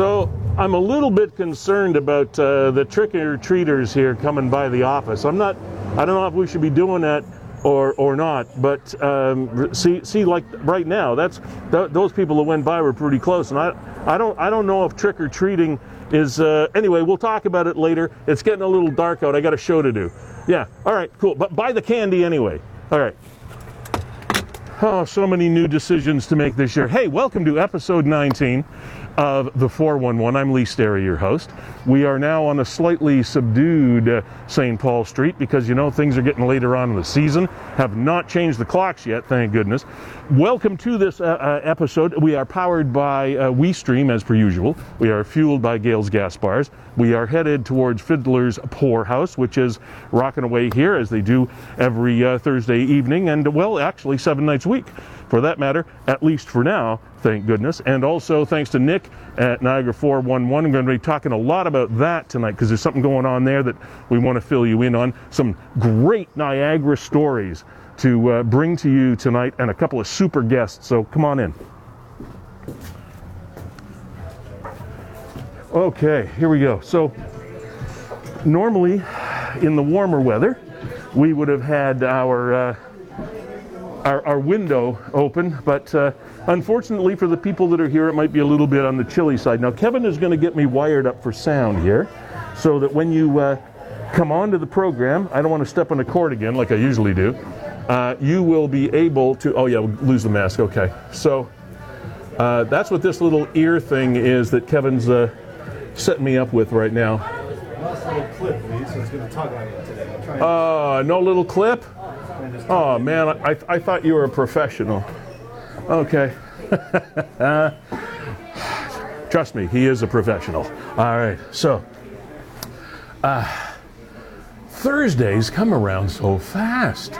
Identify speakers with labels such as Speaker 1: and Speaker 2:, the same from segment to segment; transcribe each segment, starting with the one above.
Speaker 1: So I'm a little bit concerned about uh, the trick or treaters here coming by the office. I'm not. I don't know if we should be doing that or or not. But um, see, see, like right now, that's th- those people that went by were pretty close, and I I don't I don't know if trick or treating is. Uh, anyway, we'll talk about it later. It's getting a little dark out. I got a show to do. Yeah. All right. Cool. But buy the candy anyway. All right. Oh, so many new decisions to make this year. Hey, welcome to episode 19 of the 411. I'm Lee Sterry, your host. We are now on a slightly subdued uh, St. Paul Street because you know things are getting later on in the season. Have not changed the clocks yet, thank goodness. Welcome to this uh, uh, episode. We are powered by uh, WeStream as per usual. We are fueled by Gales Gas Bars. We are headed towards Fiddler's Poorhouse, which is rocking away here as they do every uh, Thursday evening and, well, actually seven nights a week for that matter, at least for now, thank goodness. And also thanks to Nick at Niagara 411. I'm going to be talking a lot about that tonight because there's something going on there that we want to fill you in on. Some great Niagara stories to uh, bring to you tonight and a couple of super guests. So come on in. Okay, here we go. So, normally in the warmer weather, we would have had our uh, our, our, window open, but uh, unfortunately for the people that are here, it might be a little bit on the chilly side. Now, Kevin is going to get me wired up for sound here so that when you uh, come onto the program, I don't want to step on the cord again like I usually do, uh, you will be able to. Oh, yeah, we'll lose the mask. Okay. So uh, that's what this little ear thing is that Kevin's uh, setting me up with right now.
Speaker 2: little clip, Lee, so it's going to tug on you today.
Speaker 1: Uh, no little clip? Oh man, I, I thought you were a professional. Okay. Trust me, he is a professional. All right, so uh, Thursdays come around so fast.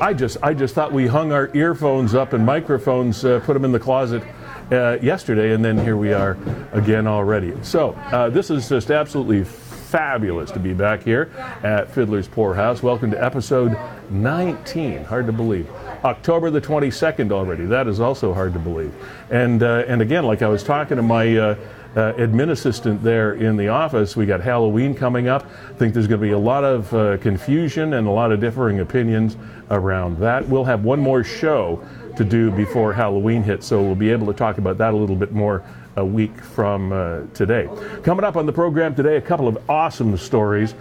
Speaker 1: I just I just thought we hung our earphones up and microphones, uh, put them in the closet uh, yesterday, and then here we are again already. So uh, this is just absolutely fabulous to be back here at Fiddler's Poorhouse. Welcome to episode 19. Hard to believe. October the 22nd already. That is also hard to believe. And uh, and again, like I was talking to my uh, uh, admin assistant there in the office, we got Halloween coming up. I think there's going to be a lot of uh, confusion and a lot of differing opinions around that. We'll have one more show to do before Halloween hits, so we'll be able to talk about that a little bit more a week from uh, today. Coming up on the program today, a couple of awesome stories.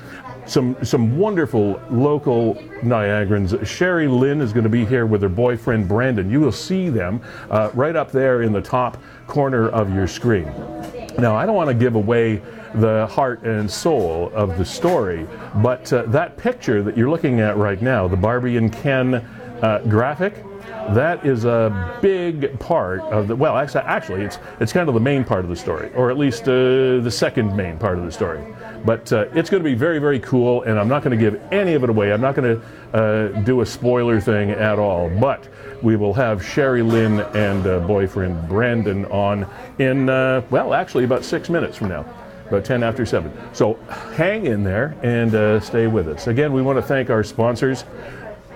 Speaker 1: Some, some wonderful local Niagarans. Sherry Lynn is going to be here with her boyfriend Brandon. You will see them uh, right up there in the top corner of your screen. Now, I don't want to give away the heart and soul of the story, but uh, that picture that you're looking at right now, the Barbie and Ken uh, graphic, that is a big part of the well actually, actually it's it's kind of the main part of the story or at least uh, the second main part of the story. But uh, it's going to be very very cool and i'm not going to give any of it away. I'm not going to uh, do a spoiler thing at all. But we will have sherry lynn and uh, boyfriend brandon on in uh, well actually about six minutes from now about 10 after 7 so hang in there and uh, stay with us. Again we want to thank our sponsors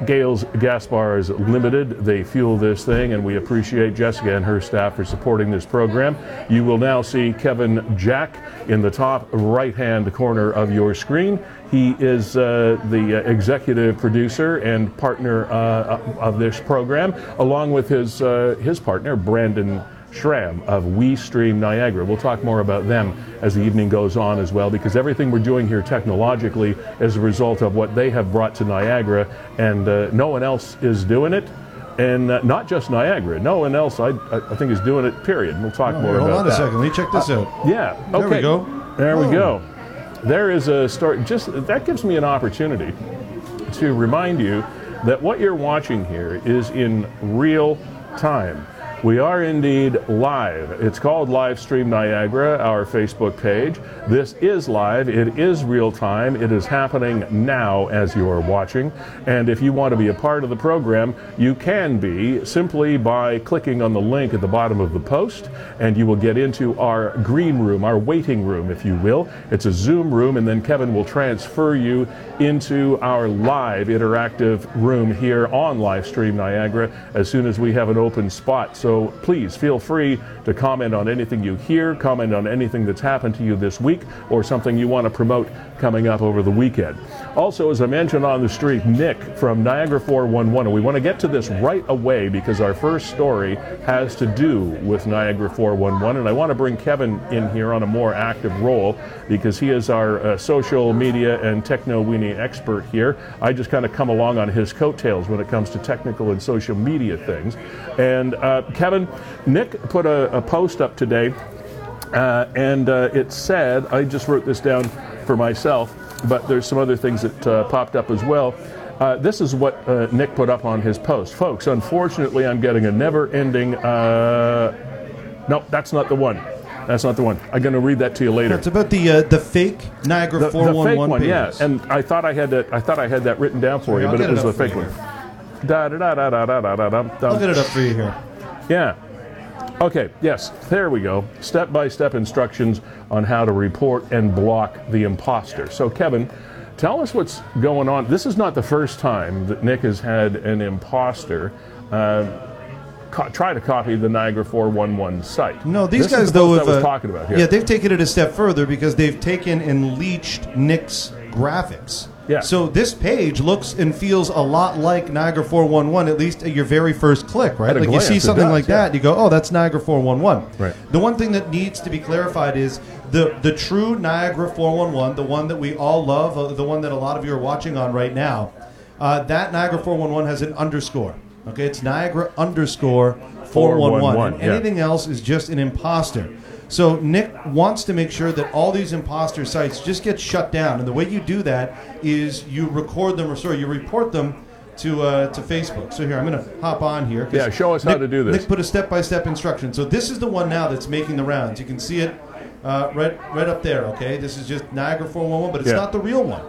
Speaker 1: Gales Gas Bars Limited. They fuel this thing, and we appreciate Jessica and her staff for supporting this program. You will now see Kevin Jack in the top right hand corner of your screen. He is uh, the executive producer and partner uh, of this program, along with his, uh, his partner, Brandon Schramm of WeStream Niagara. We'll talk more about them as the evening goes on as well, because everything we're doing here technologically is a result of what they have brought to Niagara, and uh, no one else is doing it. And uh, not just Niagara. No one else, I, I think, is doing it. Period. We'll talk
Speaker 3: oh,
Speaker 1: more
Speaker 3: hold
Speaker 1: about
Speaker 3: on
Speaker 1: that.
Speaker 3: a second. Let me check this out.
Speaker 1: Yeah. Okay.
Speaker 3: There we go.
Speaker 1: There we
Speaker 3: Oh.
Speaker 1: go. There is a story. Just that gives me an opportunity to remind you that what you're watching here is in real time. We are indeed live. It's called Livestream Niagara, our Facebook page. This is live. It is real time. It is happening now as you are watching. And if you want to be a part of the program, you can be simply by clicking on the link at the bottom of the post, and you will get into our green room, our waiting room, if you will. It's a Zoom room, and then Kevin will transfer you into our live interactive room here on Livestream Niagara as soon as we have an open spot. So So please feel free to comment on anything you hear, comment on anything that's happened to you this week, or something you want to promote coming up over the weekend. Also, as I mentioned on the street, Nick from Niagara 411, and we want to get to this right away because our first story has to do with Niagara 411, and I want to bring Kevin in here on a more active role because he is our uh, social media and techno weenie expert here. I just kind of come along on his coattails when it comes to technical and social media things. And uh, Kevin, Nick put a, a post up today, uh, and uh, it said, I just wrote this down for myself, but there's some other things that uh, popped up as well. Uh, this is what uh, Nick put up on his post. Folks, unfortunately, I'm getting a never ending. Uh, no, that's not the one. That's not the one. I'm going to read that to you later.
Speaker 3: It's about the uh, the fake Niagara
Speaker 1: the,
Speaker 3: 411 the
Speaker 1: fake one, yeah. And I thought I had that. I thought I had that written down for
Speaker 3: Sorry,
Speaker 1: you,
Speaker 3: I'll
Speaker 1: but it was the fake one. Da da da da da da da da.
Speaker 3: I'll get it up for you here.
Speaker 1: Yeah. Okay, yes, there we go. Step by step instructions on how to report and block the imposter. So, Kevin, tell us what's going on. This is not the first time that Nick has had an imposter uh, co- try to copy the Niagara 411 site.
Speaker 3: No, these
Speaker 1: This is
Speaker 3: guys though have uh,
Speaker 1: talking about here.
Speaker 3: Yeah, they've taken it a step further because they've taken and leached Nick's graphics.
Speaker 1: Yeah.
Speaker 3: So this page looks and feels a lot like Niagara 411, at least at your very first click, right? Like
Speaker 1: glance,
Speaker 3: you see something
Speaker 1: does,
Speaker 3: like
Speaker 1: yeah.
Speaker 3: that, you go, "Oh, that's Niagara 411."
Speaker 1: Right.
Speaker 3: The one thing that needs to be clarified is the the true Niagara 411, the one that we all love, uh, the one that a lot of you are watching on right now. Uh, that Niagara 411 has an underscore. Okay, it's Niagara underscore 411.
Speaker 1: 411,
Speaker 3: And
Speaker 1: yeah.
Speaker 3: anything else is just an imposter. So Nick wants to make sure that all these imposter sites just get shut down, and the way you do that is you record them or sorry, you report them to uh, to Facebook. So here I'm going to hop on here.
Speaker 1: Yeah, show us how to do this.
Speaker 3: Nick put a step-by-step instruction. So this is the one now that's making the rounds. You can see it uh, right right up there. Okay, this is just Niagara 411, but it's
Speaker 1: Yeah.
Speaker 3: not the real one.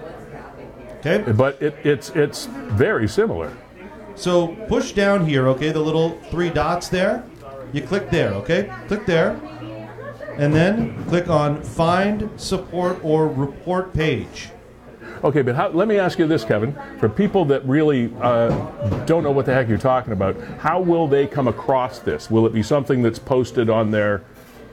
Speaker 3: Okay,
Speaker 1: But it, it's, it's very similar.
Speaker 3: so push down here. Okay, the little three dots there. You click there. Okay, click there, and then click on Find Support or Report Page.
Speaker 1: Okay, but how, let me ask you this, Kevin. For people that really uh, don't know what the heck you're talking about, how will they come across this? Will it be something that's posted on their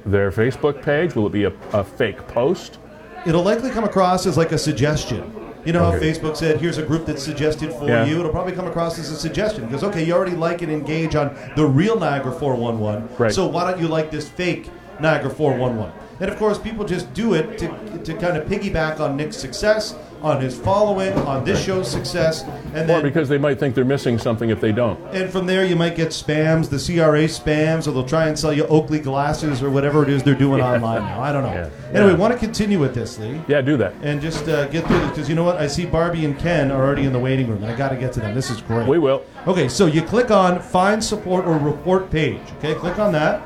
Speaker 1: their Facebook page? Will it be a, a fake post?
Speaker 3: It'll likely come across as like a suggestion. You know
Speaker 1: Okay.
Speaker 3: how Facebook said, "Here's a group that's suggested for
Speaker 1: Yeah.
Speaker 3: you." It'll probably come across as a suggestion because okay, you already like and engage on the real Niagara 411.
Speaker 1: Right.
Speaker 3: So why don't you like this fake Niagara 411? And of course, people just do it to, to kind of piggyback on Nick's success, on his following, on this show's success, and
Speaker 1: Or
Speaker 3: then
Speaker 1: because they might think they're missing something if they don't.
Speaker 3: and from there you might get spams, the CRA spams, or they'll try and sell you Oakley glasses or whatever it is they're doing online now. I don't know.
Speaker 1: Yeah.
Speaker 3: Anyway,
Speaker 1: Yeah.
Speaker 3: want to continue with this, Lee?
Speaker 1: Yeah, do that.
Speaker 3: and just uh, get through this because you know what? I see Barbie and Ken are already in the waiting room. and I got to get to them. This is great.
Speaker 1: We will.
Speaker 3: Okay, so you click on Find Support or Report Page. Okay, click on that,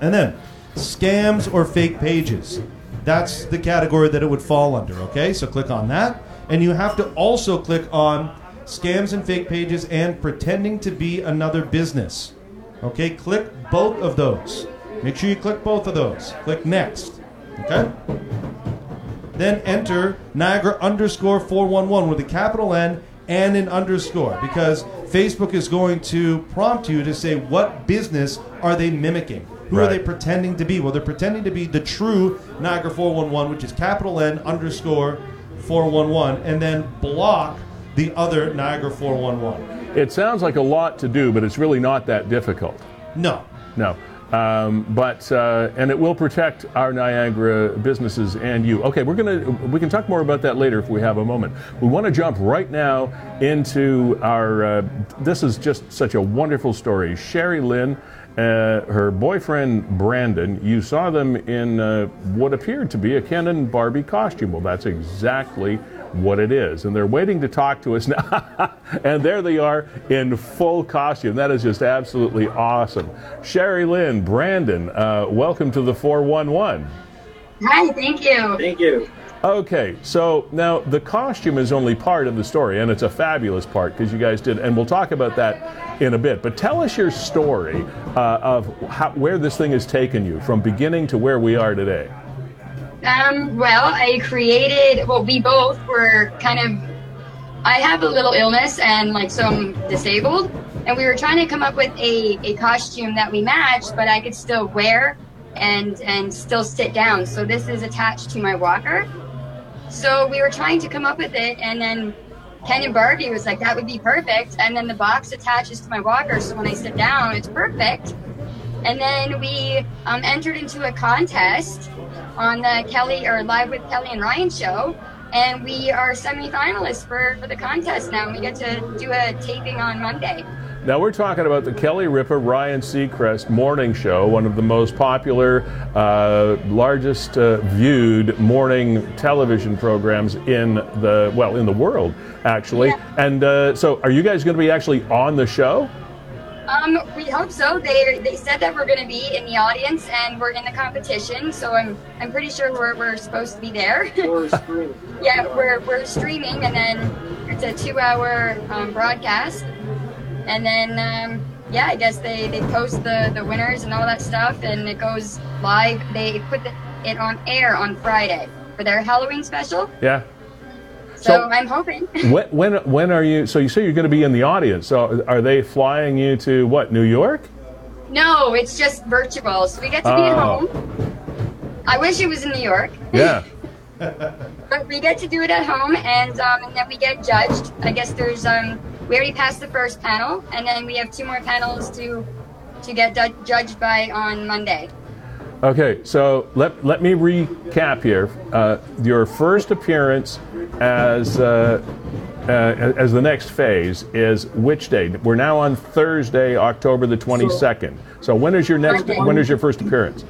Speaker 3: and then scams or fake pages. That's the category that it would fall under. Okay, so click on that, and you have to also click on scams and fake pages and pretending to be another business. Okay, click both of those. Make sure you click both of those. Click next. Okay. Then enter Niagara underscore 411 with a capital N and an underscore because Facebook is going to prompt you to say what business are they mimicking? Who are they pretending to be? Well, they're pretending to be the true Niagara 411, which is capital N underscore 411, and then block the other Niagara 411.
Speaker 1: It sounds like a lot to do, but it's really not that difficult.
Speaker 3: No.
Speaker 1: No. Um, but uh, and it will protect our Niagara businesses and you. Okay, we're gonna we can talk more about that later if we have a moment. We want to jump right now into our. Uh, this is just such a wonderful story. Sherry Lynn, uh, her boyfriend Brandon. You saw them in uh, what appeared to be a Ken and Barbie costume. Well, that's exactly what it is. And they're waiting to talk to us now. and there they are in full costume. That is just absolutely awesome. Sherry Lynn, Brandon, uh, welcome to the 411.
Speaker 4: Hi, thank you.
Speaker 2: Thank you.
Speaker 1: Okay, so now the costume is only part of the story, and it's a fabulous part because you guys did, and we'll talk about that in a bit. But tell us your story uh, of how, where this thing has taken you from beginning to where we are today.
Speaker 4: Um, well, I created, well, we both were kind of I have a little illness and like so I'm disabled, and we were trying to come up with a, a costume that we matched, but I could still wear and and still sit down. So this is attached to my walker. So we were trying to come up with it, and then Ken and Barbie was like, "That would be perfect." And then the box attaches to my walker, so when I sit down, it's perfect. And then we um, entered into a contest on the Kelly or Live with Kelly and Ryan show, and we are semifinalists for for the contest now. We get to do a taping on Monday.
Speaker 1: Now we're talking about the Kelly Ripa Ryan Seacrest morning show, one of the most popular, uh, largest uh, viewed morning television programs in the well in the world, actually.
Speaker 4: Yeah.
Speaker 1: And uh, so, are you guys going to be actually on the show?
Speaker 4: Um, we hope so. They they said that we're going to be in the audience and we're in the competition, so I'm I'm pretty sure we're, we're supposed to be there.
Speaker 2: Or screen.
Speaker 4: yeah, we're we're streaming, and then it's a two-hour um, broadcast, and then um, yeah, I guess they they post the the winners and all that stuff, and it goes live. They put the, it on air on Friday for their Halloween special.
Speaker 1: Yeah.
Speaker 4: So,
Speaker 1: So-
Speaker 4: I'm hoping.
Speaker 1: When when when are you? So you say you're going to be in the audience. So are they flying you to what? New York?
Speaker 4: no, it's just virtual, so we get to be at
Speaker 1: Oh.
Speaker 4: home. I wish it was in New York.
Speaker 1: Yeah.
Speaker 4: But we get to do it at home, and um, and then we get judged. I guess there's um, we already passed the first panel, and then we have two more panels to to get du- judged by on Monday.
Speaker 1: Okay, so let, let me recap here. Uh, your first appearance as uh, uh, as the next phase is which day? We're now on Thursday, October the twenty second. So when is your next?
Speaker 4: Monday.
Speaker 1: When is your first appearance?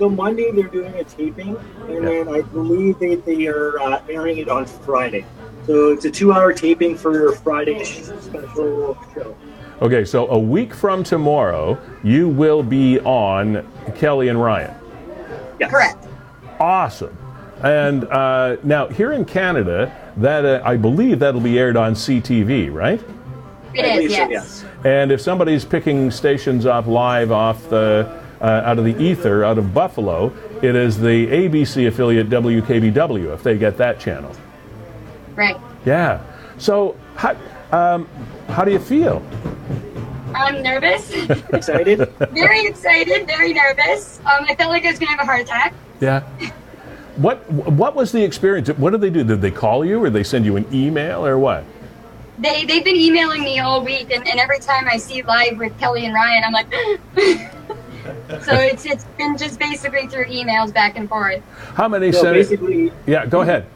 Speaker 5: So Monday they're doing a taping, and
Speaker 1: Yeah.
Speaker 5: then I believe they, they are uh, airing it on Friday. So it's a two-hour taping for Friday's special show.
Speaker 1: Okay, so a week from tomorrow, you will be on Kelly and Ryan.
Speaker 5: Yes.
Speaker 4: Correct.
Speaker 1: Awesome. And uh, now here in Canada, that uh, I believe that'll be aired on CTV, right?
Speaker 4: It
Speaker 5: I
Speaker 4: is,
Speaker 5: so,
Speaker 4: yes.
Speaker 5: yes.
Speaker 1: And if somebody's picking stations up live off the uh, out of the ether out of Buffalo, it is the ABC affiliate WKBW if they get that channel.
Speaker 4: Right.
Speaker 1: Yeah. So how um, how do you feel?
Speaker 4: I'm nervous,
Speaker 5: Excited?
Speaker 4: very excited, very nervous. Um, I felt like I was gonna have a heart attack.
Speaker 1: Yeah. What what was the experience? What did they do? Did they call you, or they send you an email, or what?
Speaker 4: They they've been emailing me all week, and, and every time I see live with Kelly and Ryan, I'm like. so it's it's been just basically through emails back and forth.
Speaker 1: How many
Speaker 5: so
Speaker 1: sent?
Speaker 5: basically,
Speaker 1: yeah, go ahead.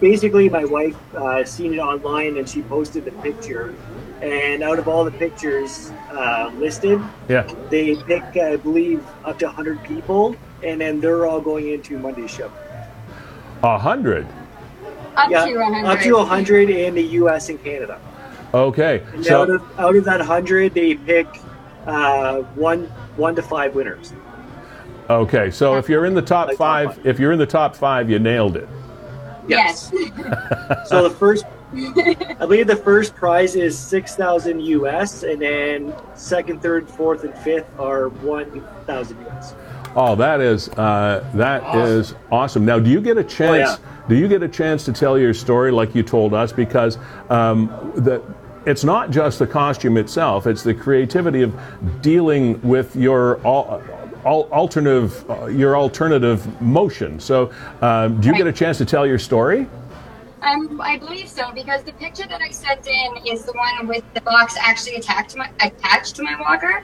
Speaker 5: Basically, my wife uh, seen it online and she posted the picture. And out of all the pictures uh, listed,
Speaker 1: Yeah.
Speaker 5: they pick, I believe, up to 100 people, and then they're all going into Monday's show.
Speaker 1: A hundred.
Speaker 4: Up
Speaker 5: Yeah,
Speaker 4: to 100.
Speaker 5: up to 100 in the U.S. and Canada.
Speaker 1: Okay.
Speaker 5: And
Speaker 1: So
Speaker 5: out of out of that hundred, they pick uh, one one to five winners.
Speaker 1: okay. So if you're in the top
Speaker 5: Like top
Speaker 1: five,
Speaker 5: five.
Speaker 1: if you're in the top five, you nailed it.
Speaker 4: Yes.
Speaker 5: So the first, I believe the first prize is six thousand US, and then second, third, fourth, and fifth are one thousand US.
Speaker 1: Oh, that is uh, that is awesome. Now, do you get a chance?
Speaker 5: yeah.
Speaker 1: Do you get a chance to tell your story like you told us? Because um, the it's not just the costume itself; it's the creativity of dealing with your al- al- alternative uh, your alternative motion. So, um, do you get a chance to tell your story?
Speaker 4: Um, I believe so because the picture that I sent in is the one with the box actually attached to my attached to my walker.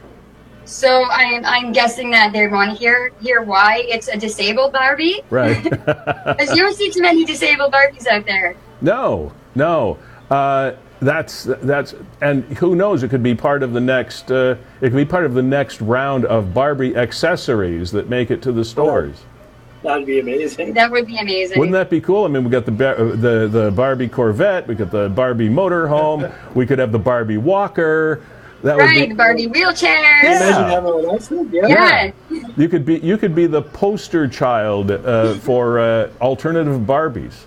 Speaker 4: So I'm I'm guessing that they want to hear hear why it's a disabled Barbie
Speaker 1: Right.
Speaker 4: because you don't see too many disabled Barbies out there.
Speaker 1: No, no. Uh, that's that's and who knows? It could be part of the next. Uh, it could be part of the next round of Barbie accessories that make it to the stores.
Speaker 5: That'd be amazing.
Speaker 4: That would be amazing.
Speaker 1: Wouldn't that be cool? I mean, we got the Bar- uh, the the Barbie Corvette. We got the Barbie motorhome. we could have the Barbie walker. That
Speaker 4: right,
Speaker 1: would
Speaker 4: the
Speaker 1: be.
Speaker 4: Barbie wheelchairs.
Speaker 1: Yeah.
Speaker 5: Imagine having all that. Yeah.
Speaker 4: Yeah.
Speaker 1: You could be you could be the poster child uh, for uh, alternative Barbies.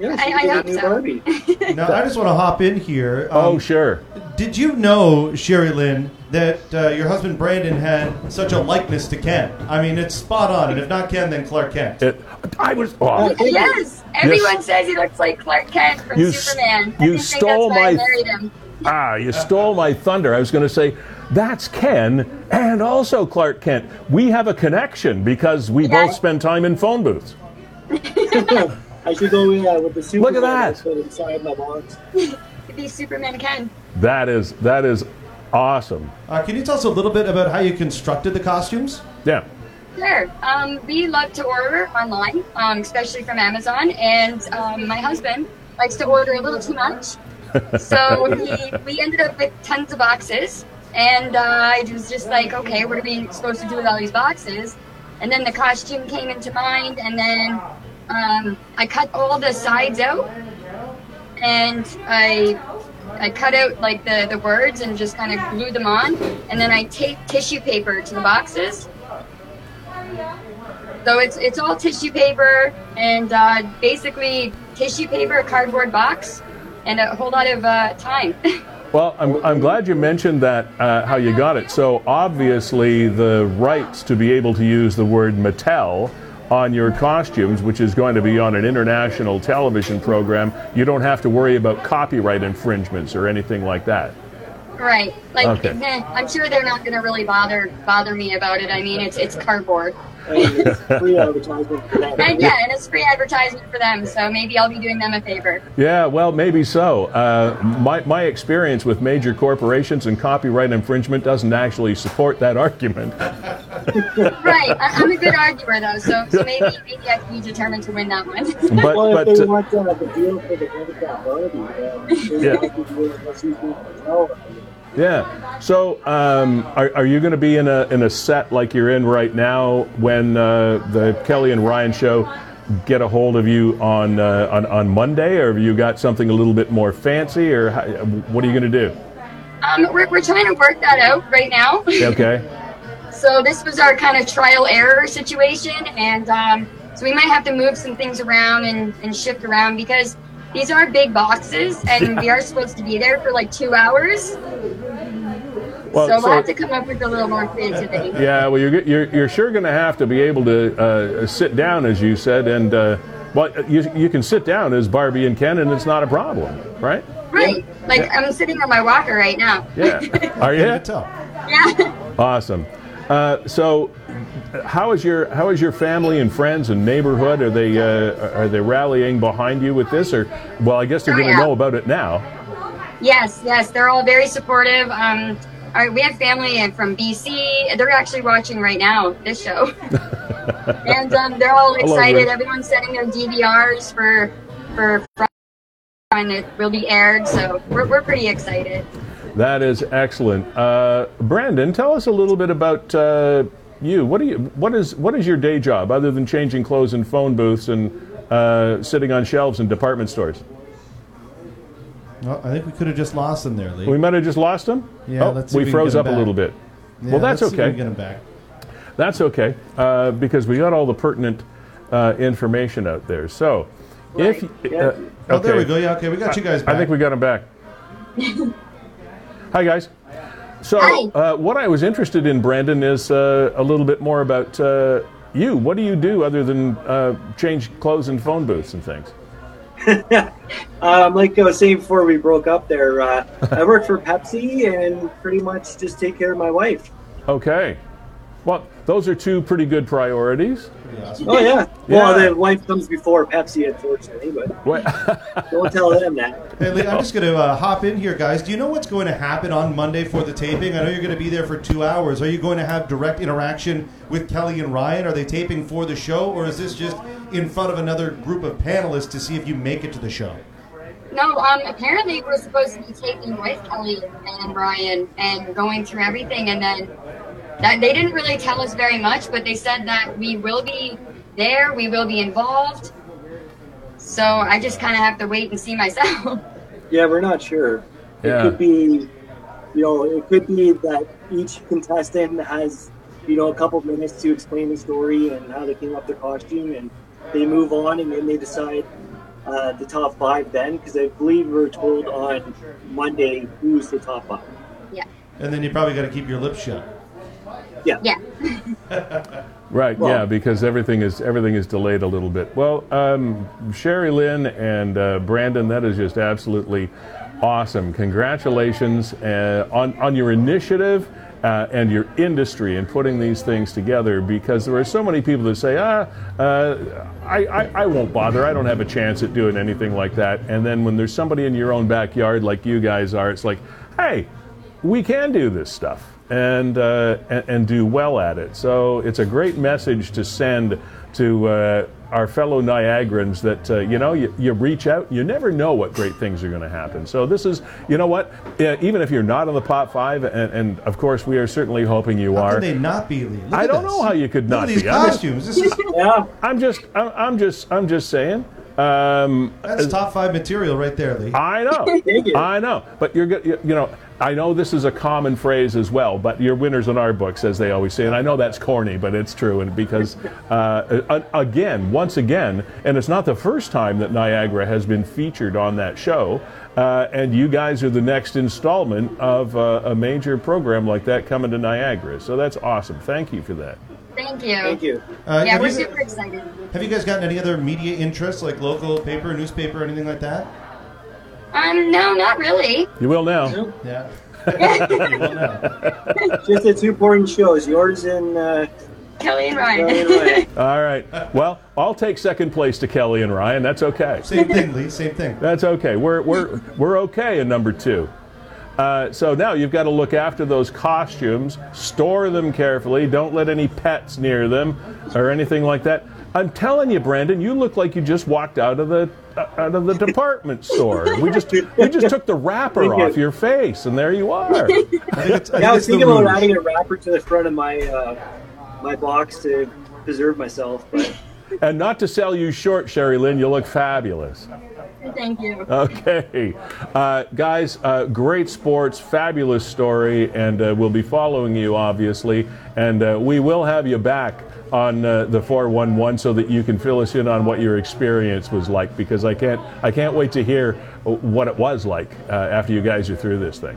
Speaker 5: Yeah,
Speaker 4: I- I hope so.
Speaker 5: Barbie.
Speaker 3: Now, I just want to hop in here.
Speaker 1: oh,
Speaker 3: Um,
Speaker 1: sure.
Speaker 3: Did you know, Sherry Lynn, that uh, your husband Brandon had such a likeness to Ken? I mean, it's spot on. And if not Ken, then Clark Kent.
Speaker 1: It, I was. Oh,
Speaker 4: Yes, Everyone says he looks like Clark Kent from
Speaker 1: You
Speaker 4: Superman. I
Speaker 1: you stole
Speaker 4: think that's why I
Speaker 1: my- Ah, you stole my thunder. I was going to say, that's Ken and also Clark Kent. We have a connection because we
Speaker 4: Yeah.
Speaker 1: both spend time in phone booths.
Speaker 5: I should go in uh, with the super.
Speaker 1: Look at that.
Speaker 5: inside my box.
Speaker 4: Could be Superman Ken.
Speaker 1: That is that is awesome.
Speaker 3: Uh, can you tell us a little bit about how you constructed the costumes?
Speaker 1: Yeah.
Speaker 4: Sure. Um, we love to order online, um, especially from Amazon, and um, my husband likes to order a little too much. So he, we ended up with tons of boxes, and uh, I was just like, okay, what are we supposed to do with all these boxes? And then the costume came into mind, and then um, I cut all the sides out, and I I cut out like the, the words and just kind of glued them on, and then I taped tissue paper to the boxes. So it's it's all tissue paper and uh, basically tissue paper, cardboard box, and a whole lot of uh, time.
Speaker 1: Well, I'm, I'm glad you mentioned that, uh, how you got it. So, obviously, the rights to be able to use the word Mattel on your costumes, which is going to be on an international television program, you don't have to worry about copyright infringements or anything like that.
Speaker 4: right. Like
Speaker 1: Okay.
Speaker 4: I'm sure they're not going to really bother bother me about it. I mean, it's it's cardboard.
Speaker 5: And it's free advertisement for that.
Speaker 4: And yeah, and it's free advertisement for them, so maybe I'll be doing them a favor.
Speaker 1: Yeah, well, maybe so. Uh, my, my experience with major corporations and copyright infringement doesn't actually support that argument.
Speaker 4: Right. I, I'm a good arguer though, so, so maybe maybe I can be determined to win that one.
Speaker 1: But,
Speaker 5: Well,
Speaker 1: but
Speaker 5: if they
Speaker 1: uh,
Speaker 5: want uh, the deal for the Habitat Barbie, uh,
Speaker 1: Yeah.
Speaker 5: A deal that's usually Mattel.
Speaker 1: Yeah. So, um, are, are you going to be in a in a set like you're in right now when uh, the Kelly and Ryan show get a hold of you on uh, on on Monday, or have you got something a little bit more fancy, or how, what are you going to do?
Speaker 4: Um, we're, we're trying to work that out right now.
Speaker 1: Okay.
Speaker 4: So this was our kind of trial error situation, and um, so we might have to move some things around and, and shift around because these are big boxes, and we are supposed to be there for like two hours.
Speaker 1: Well,
Speaker 4: so we'll
Speaker 1: so-
Speaker 4: have to come up with a little more creativity.
Speaker 1: Yeah. Well, you're you're, you're sure going to have to be able to uh, sit down, as you said, and uh, well, you you can sit down as Barbie and Ken, and it's not a problem, right?
Speaker 4: Right. Like I'm sitting on my walker right now.
Speaker 1: Yeah. Are you?
Speaker 3: you tell?
Speaker 4: Yeah.
Speaker 1: Awesome. Uh, so, how is your how is your family and friends and neighborhood? Are they uh, are they rallying behind you with this, or well, I guess they're going to know about it now.
Speaker 4: Yes, yes, they're all very supportive. Um, all right, we have family and from BC. They're actually watching right now this show, and um, they're all excited. Everyone's setting their DVRs for for when it will be aired. So we're we're pretty excited.
Speaker 1: That is excellent. Uh, Brandon, tell us a little bit about uh, you. What do you what is what is your day job other than changing clothes in phone booths and uh, sitting on shelves in department stores?
Speaker 3: Well, I think we could have just lost them there, Lee.
Speaker 1: We might have just lost him.
Speaker 3: Yeah,
Speaker 1: oh,
Speaker 3: let's see
Speaker 1: we
Speaker 3: if we can
Speaker 1: froze
Speaker 3: get
Speaker 1: up
Speaker 3: him
Speaker 1: a little bit.
Speaker 3: Yeah,
Speaker 1: well, that's
Speaker 3: let's see we
Speaker 1: okay.
Speaker 3: can Get them back.
Speaker 1: That's okay uh, because we got all the pertinent uh, information out there. So, if
Speaker 5: Yeah.
Speaker 1: uh,
Speaker 3: Oh, there we go. Yeah, okay, we got you guys back.
Speaker 1: I think we got him back. Hi, guys. So,
Speaker 4: Hi.
Speaker 1: uh, what I was interested in, Brandon, is uh, a little bit more about uh, you. What do you do other than uh, change clothes in phone booths and things?
Speaker 5: Um, like I was saying before we broke up there, uh, I work for Pepsi and pretty much just take care of my wife.
Speaker 1: Okay. Well, those are two pretty good priorities.
Speaker 5: Oh yeah. Well,
Speaker 1: Yeah.
Speaker 5: the wife comes before Pepsi, unfortunately, but
Speaker 1: What-
Speaker 5: don't tell them that.
Speaker 3: Hey, Lee, I'm just going to uh, hop in here, guys. Do you know what's going to happen on Monday for the taping? I know you're going to be there for two hours. Are you going to have direct interaction with Kelly and Ryan? Are they taping for the show, or is this just in front of another group of panelists to see if you make it to the show?
Speaker 4: No, um, apparently we're supposed to be taking with Kelly and Brian and going through everything, and then that they didn't really tell us very much, but they said that we will be there, we will be involved. So I just kind of have to wait and see myself.
Speaker 5: Yeah, we're not sure.
Speaker 1: Yeah.
Speaker 5: It could be, you know, it could be that each contestant has, you know, a couple minutes to explain the story and how they came up their costume, and they move on, and then they decide uh, the top five then, because I believe we're told on Monday who's the top five.
Speaker 4: yeah.
Speaker 3: And then you probably got to keep your lips shut.
Speaker 5: Yeah.
Speaker 4: Yeah.
Speaker 1: Right,
Speaker 5: Well-
Speaker 1: yeah, because everything is everything is delayed a little bit. Well, um, Sherry Lynn and uh, Brandon, that is just absolutely awesome. Congratulations uh, on on your initiative uh, and your industry in putting these things together. Because there are so many people that say, ah, uh, I, I I won't bother. I don't have a chance at doing anything like that. And then when there's somebody in your own backyard like you guys are, it's like, hey, we can do this stuff and, uh, and and do well at it. So it's a great message to send to uh, our fellow Niagarans that uh, you know you, you reach out. You never know what great things are going to happen. So this is you know what uh, even if you're not in the top five, and, and of course we are certainly hoping you
Speaker 3: How
Speaker 1: are.
Speaker 3: could they not be, Lee? Look
Speaker 1: I don't
Speaker 3: this.
Speaker 1: know how you could
Speaker 3: Look
Speaker 1: not
Speaker 3: at these
Speaker 1: be. I'm just-
Speaker 3: costumes.
Speaker 5: Yeah.
Speaker 1: I'm just I'm, I'm just I'm just saying. Um,
Speaker 3: that's top five material right there, Lee.
Speaker 1: I know. I know. But you're go- you you know, I know this is a common phrase as well, but you're winners in our books, as they always say. And I know that's corny, but it's true. And because, uh, again, once again, and it's not the first time that Niagara has been featured on that show. Uh, and you guys are the next installment of uh, a major program like that coming to Niagara. So that's awesome. Thank you for that.
Speaker 4: Thank you.
Speaker 5: Thank you.
Speaker 3: Uh,
Speaker 4: Yeah,
Speaker 3: have,
Speaker 4: we're
Speaker 3: you,
Speaker 4: super excited.
Speaker 3: have you guys gotten any other media interests, like local paper, newspaper, anything like that?
Speaker 4: Um, no, not really.
Speaker 1: You will now.
Speaker 3: Yeah.
Speaker 5: Just the two important shows, yours and uh,
Speaker 4: Kelly and
Speaker 5: Ryan
Speaker 4: Ryan.
Speaker 5: Ryan.
Speaker 1: All right. Well, I'll take second place to Kelly and Ryan. That's okay.
Speaker 3: Same thing, Lee. Same thing.
Speaker 1: That's okay. We're, we're, we're okay in number two. Uh, so now you've got to look after those costumes, store them carefully, don't let any pets near them or anything like that. I'm telling you, Brandon, you look like you just walked out of the uh, out of the department store. We just we just took the wrapper
Speaker 5: Thank you.
Speaker 1: off your face, and there you are.
Speaker 3: I think it's, I
Speaker 5: Yeah, I was thinking about
Speaker 3: rouge.
Speaker 5: adding a wrapper to the front of my uh, my box to preserve myself, but
Speaker 1: And not to sell you short, Sherry Lynn, you look fabulous.
Speaker 4: Thank you.
Speaker 1: Okay. Uh, guys, uh, great sports, fabulous story, and uh, we'll be following you, obviously. And uh, we will have you back on uh, the 411 so that you can fill us in on what your experience was like because I can't, I can't wait to hear what it was like uh, after you guys are through this thing.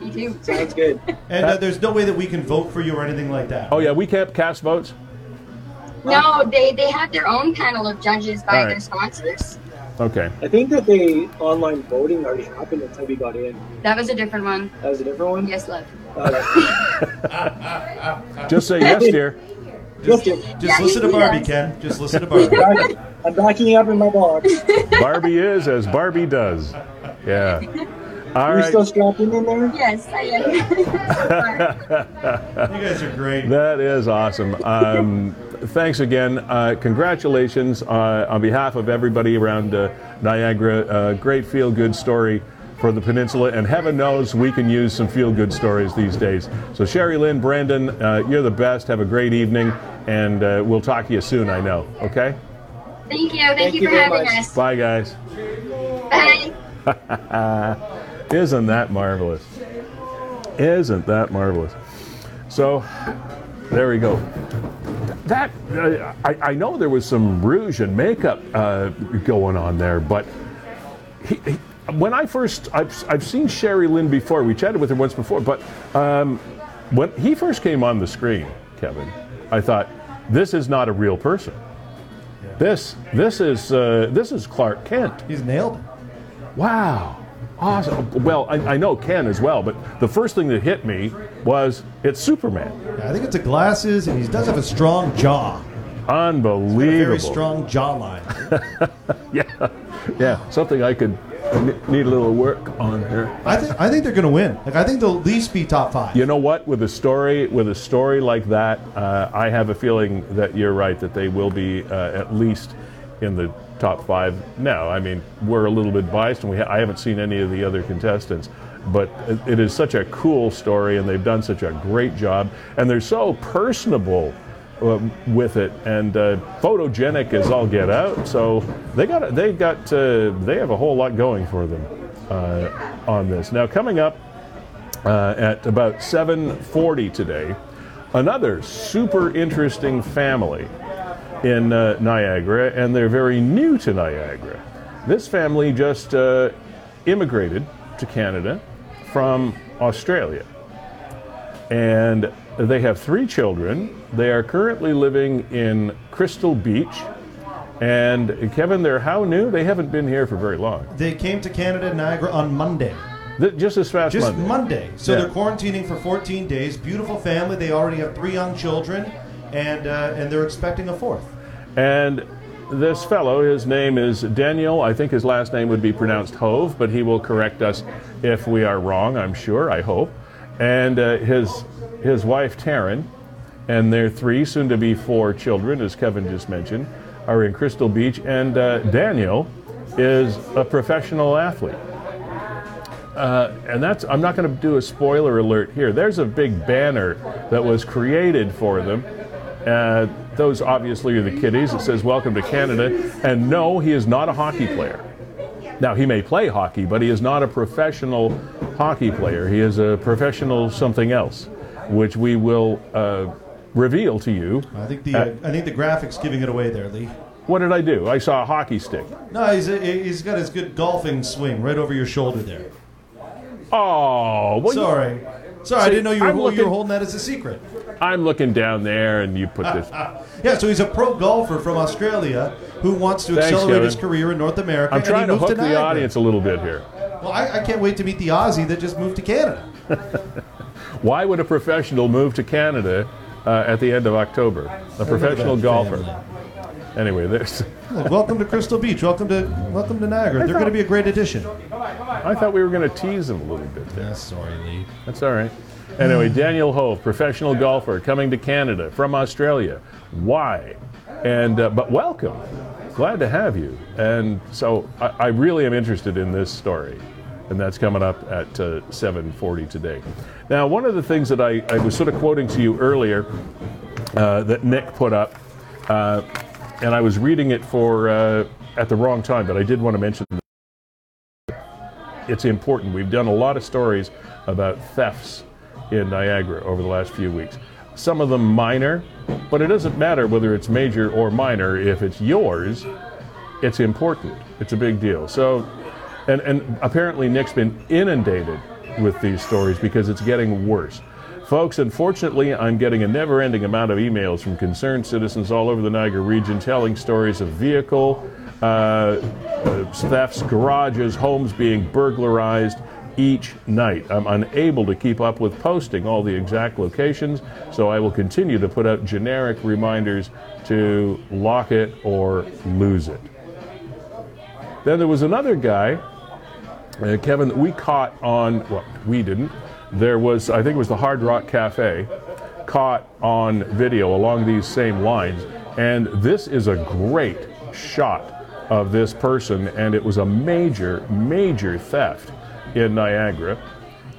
Speaker 4: Me too.
Speaker 5: sounds good.
Speaker 3: And uh, there's no way that we can vote for you or anything like that.
Speaker 1: Oh, yeah, we can't cast votes?
Speaker 4: No, they, they have their own panel of judges by
Speaker 1: All right.
Speaker 4: their sponsors.
Speaker 1: Okay.
Speaker 5: I think that the online voting already happened until we got in.
Speaker 4: That was a different one.
Speaker 5: That was a different one.
Speaker 4: Yes, love.
Speaker 5: Uh,
Speaker 1: Just say yes, dear.
Speaker 5: Just
Speaker 3: Just
Speaker 4: Yeah,
Speaker 3: listen to Barbie,
Speaker 4: does.
Speaker 3: Ken. Just listen to Barbie.
Speaker 5: I'm backing up in my box.
Speaker 1: Barbie is as Barbie does. Yeah. All
Speaker 5: Are you
Speaker 1: right.
Speaker 5: still strapping in there?
Speaker 4: Yes, I am.
Speaker 3: you guys are great.
Speaker 1: That is awesome. Um, thanks again. Uh, congratulations uh, on behalf of everybody around uh, Niagara. Uh, great feel good story for the peninsula, and heaven knows we can use some feel good stories these days. So, Sherry Lynn, Brandon, uh, you're the best. Have a great evening, and uh, we'll talk to you soon, I know. Okay?
Speaker 4: Thank you. Thank,
Speaker 5: Thank
Speaker 4: you
Speaker 5: you
Speaker 4: for having
Speaker 5: much.
Speaker 4: us.
Speaker 1: Bye, guys.
Speaker 4: Bye.
Speaker 1: Isn't that marvelous? Isn't that marvelous? So, there we go. That uh, I, I know there was some rouge and makeup uh, going on there, but he, he, when I first I've, I've seen Sherry Lynn before. We chatted with her once before, but um, when he first came on the screen, Kevin, I thought this is not a real person. This this is uh, this is Clark Kent.
Speaker 3: He's nailed it.
Speaker 1: Wow. Awesome. Well, I, I know Ken as well, but the first thing that hit me was it's Superman.
Speaker 3: Yeah, I think it's the glasses, and he does have a strong jaw. A
Speaker 1: Unbelievable.
Speaker 3: very strong jawline.
Speaker 1: Yeah. Yeah. Something I could need a little work on here.
Speaker 3: I think I think they're going to win. Like I think they'll at least be top five.
Speaker 1: You know what? With a story, with a story like that, uh, I have a feeling that you're right that they will be uh, at least in the top five. Now, I mean, we're a little bit biased, and we ha- I haven't seen any of the other contestants, but it, it is such a cool story, and they've done such a great job, and they're so personable. Um, with it and uh, photogenic as all get out, so they got they got uh, they have a whole lot going for them uh, on this. Now coming up, uh, at about 7:40 today. Another super interesting family in uh, Niagara, and they're very new to Niagara. This family just uh, immigrated to Canada from Australia, and they have three children. They are currently living in Crystal Beach. And Kevin, they're how new? They haven't been here for very long.
Speaker 3: They came to Canada, Niagara, on Monday.
Speaker 1: Th- Just as fast
Speaker 3: Just
Speaker 1: Monday.
Speaker 3: Monday. So
Speaker 1: Yeah.
Speaker 3: they're quarantining for 14 days. Beautiful family. They already have three young children, and uh, and they're expecting a fourth.
Speaker 1: And this fellow, his name is Daniel. I think his last name would be pronounced Hove, but he will correct us if we are wrong, I'm sure, I hope. And uh, his, his wife, Taryn, and their three, soon to be four children, as Kevin just mentioned, are in Crystal Beach. And uh, Daniel is a professional athlete. Uh, and that's I'm not going to do a spoiler alert here. There's a big banner that was created for them. Uh, those obviously are the kiddies. It says "Welcome to Canada." And no, he is not a hockey player. Now he may play hockey, but he is not a professional hockey player. He is a professional something else, which we will uh, reveal to you.
Speaker 3: I think the
Speaker 1: Uh,
Speaker 3: I think the graphics giving it away there, Lee.
Speaker 1: What did I do? I saw a hockey stick.
Speaker 3: No, he's he's got his good golfing swing right over your shoulder there.
Speaker 1: Oh, well, you-
Speaker 3: Sorry, sorry, I didn't know you were,
Speaker 1: I'm
Speaker 3: you
Speaker 1: looking-
Speaker 3: were holding that as a secret.
Speaker 1: I'm looking down there, and you put this.
Speaker 3: Yeah, so he's a pro golfer from Australia who wants to
Speaker 1: Thanks,
Speaker 3: accelerate
Speaker 1: Kevin.
Speaker 3: his career in North America.
Speaker 1: I'm
Speaker 3: and he
Speaker 1: trying to hook the audience a little bit here.
Speaker 3: Well, I, I can't wait to meet the Aussie that just moved to Canada.
Speaker 1: Why would a professional move to Canada uh, at the end of October? A professional golfer. Anyway, there's.
Speaker 3: Look, welcome to Crystal Beach. Welcome to welcome to Niagara. They're going to be a great addition.
Speaker 1: I thought we were going to tease him a little bit. There.
Speaker 3: Yeah, sorry, Lee.
Speaker 1: That's all right. Anyway, Daniel Hove, professional golfer, coming to Canada from Australia. Why? And uh, but welcome. Glad to have you. And so I, I really am interested in this story, and that's coming up at uh, 7:40 today. Now, one of the things that I, I was sort of quoting to you earlier uh, that Nick put up, uh, and I was reading it for uh, at the wrong time, but I did want to mention it's important. We've done a lot of stories about thefts in Niagara over the last few weeks. Some of them minor, but it doesn't matter whether it's major or minor. If it's yours, it's important. It's a big deal. So, and, and apparently Nick's been inundated with these stories because it's getting worse. Folks, unfortunately, I'm getting a never ending amount of emails from concerned citizens all over the Niagara region telling stories of vehicle uh, uh, thefts, garages, homes being burglarized each night. I'm unable to keep up with posting all the exact locations, so I will continue to put out generic reminders to lock it or lose it. Then there was another guy, uh, Kevin, we caught on, well, we didn't. There was, I think it was the Hard Rock Cafe, caught on video along these same lines. And this is a great shot of this person, and it was a major, major theft in Niagara.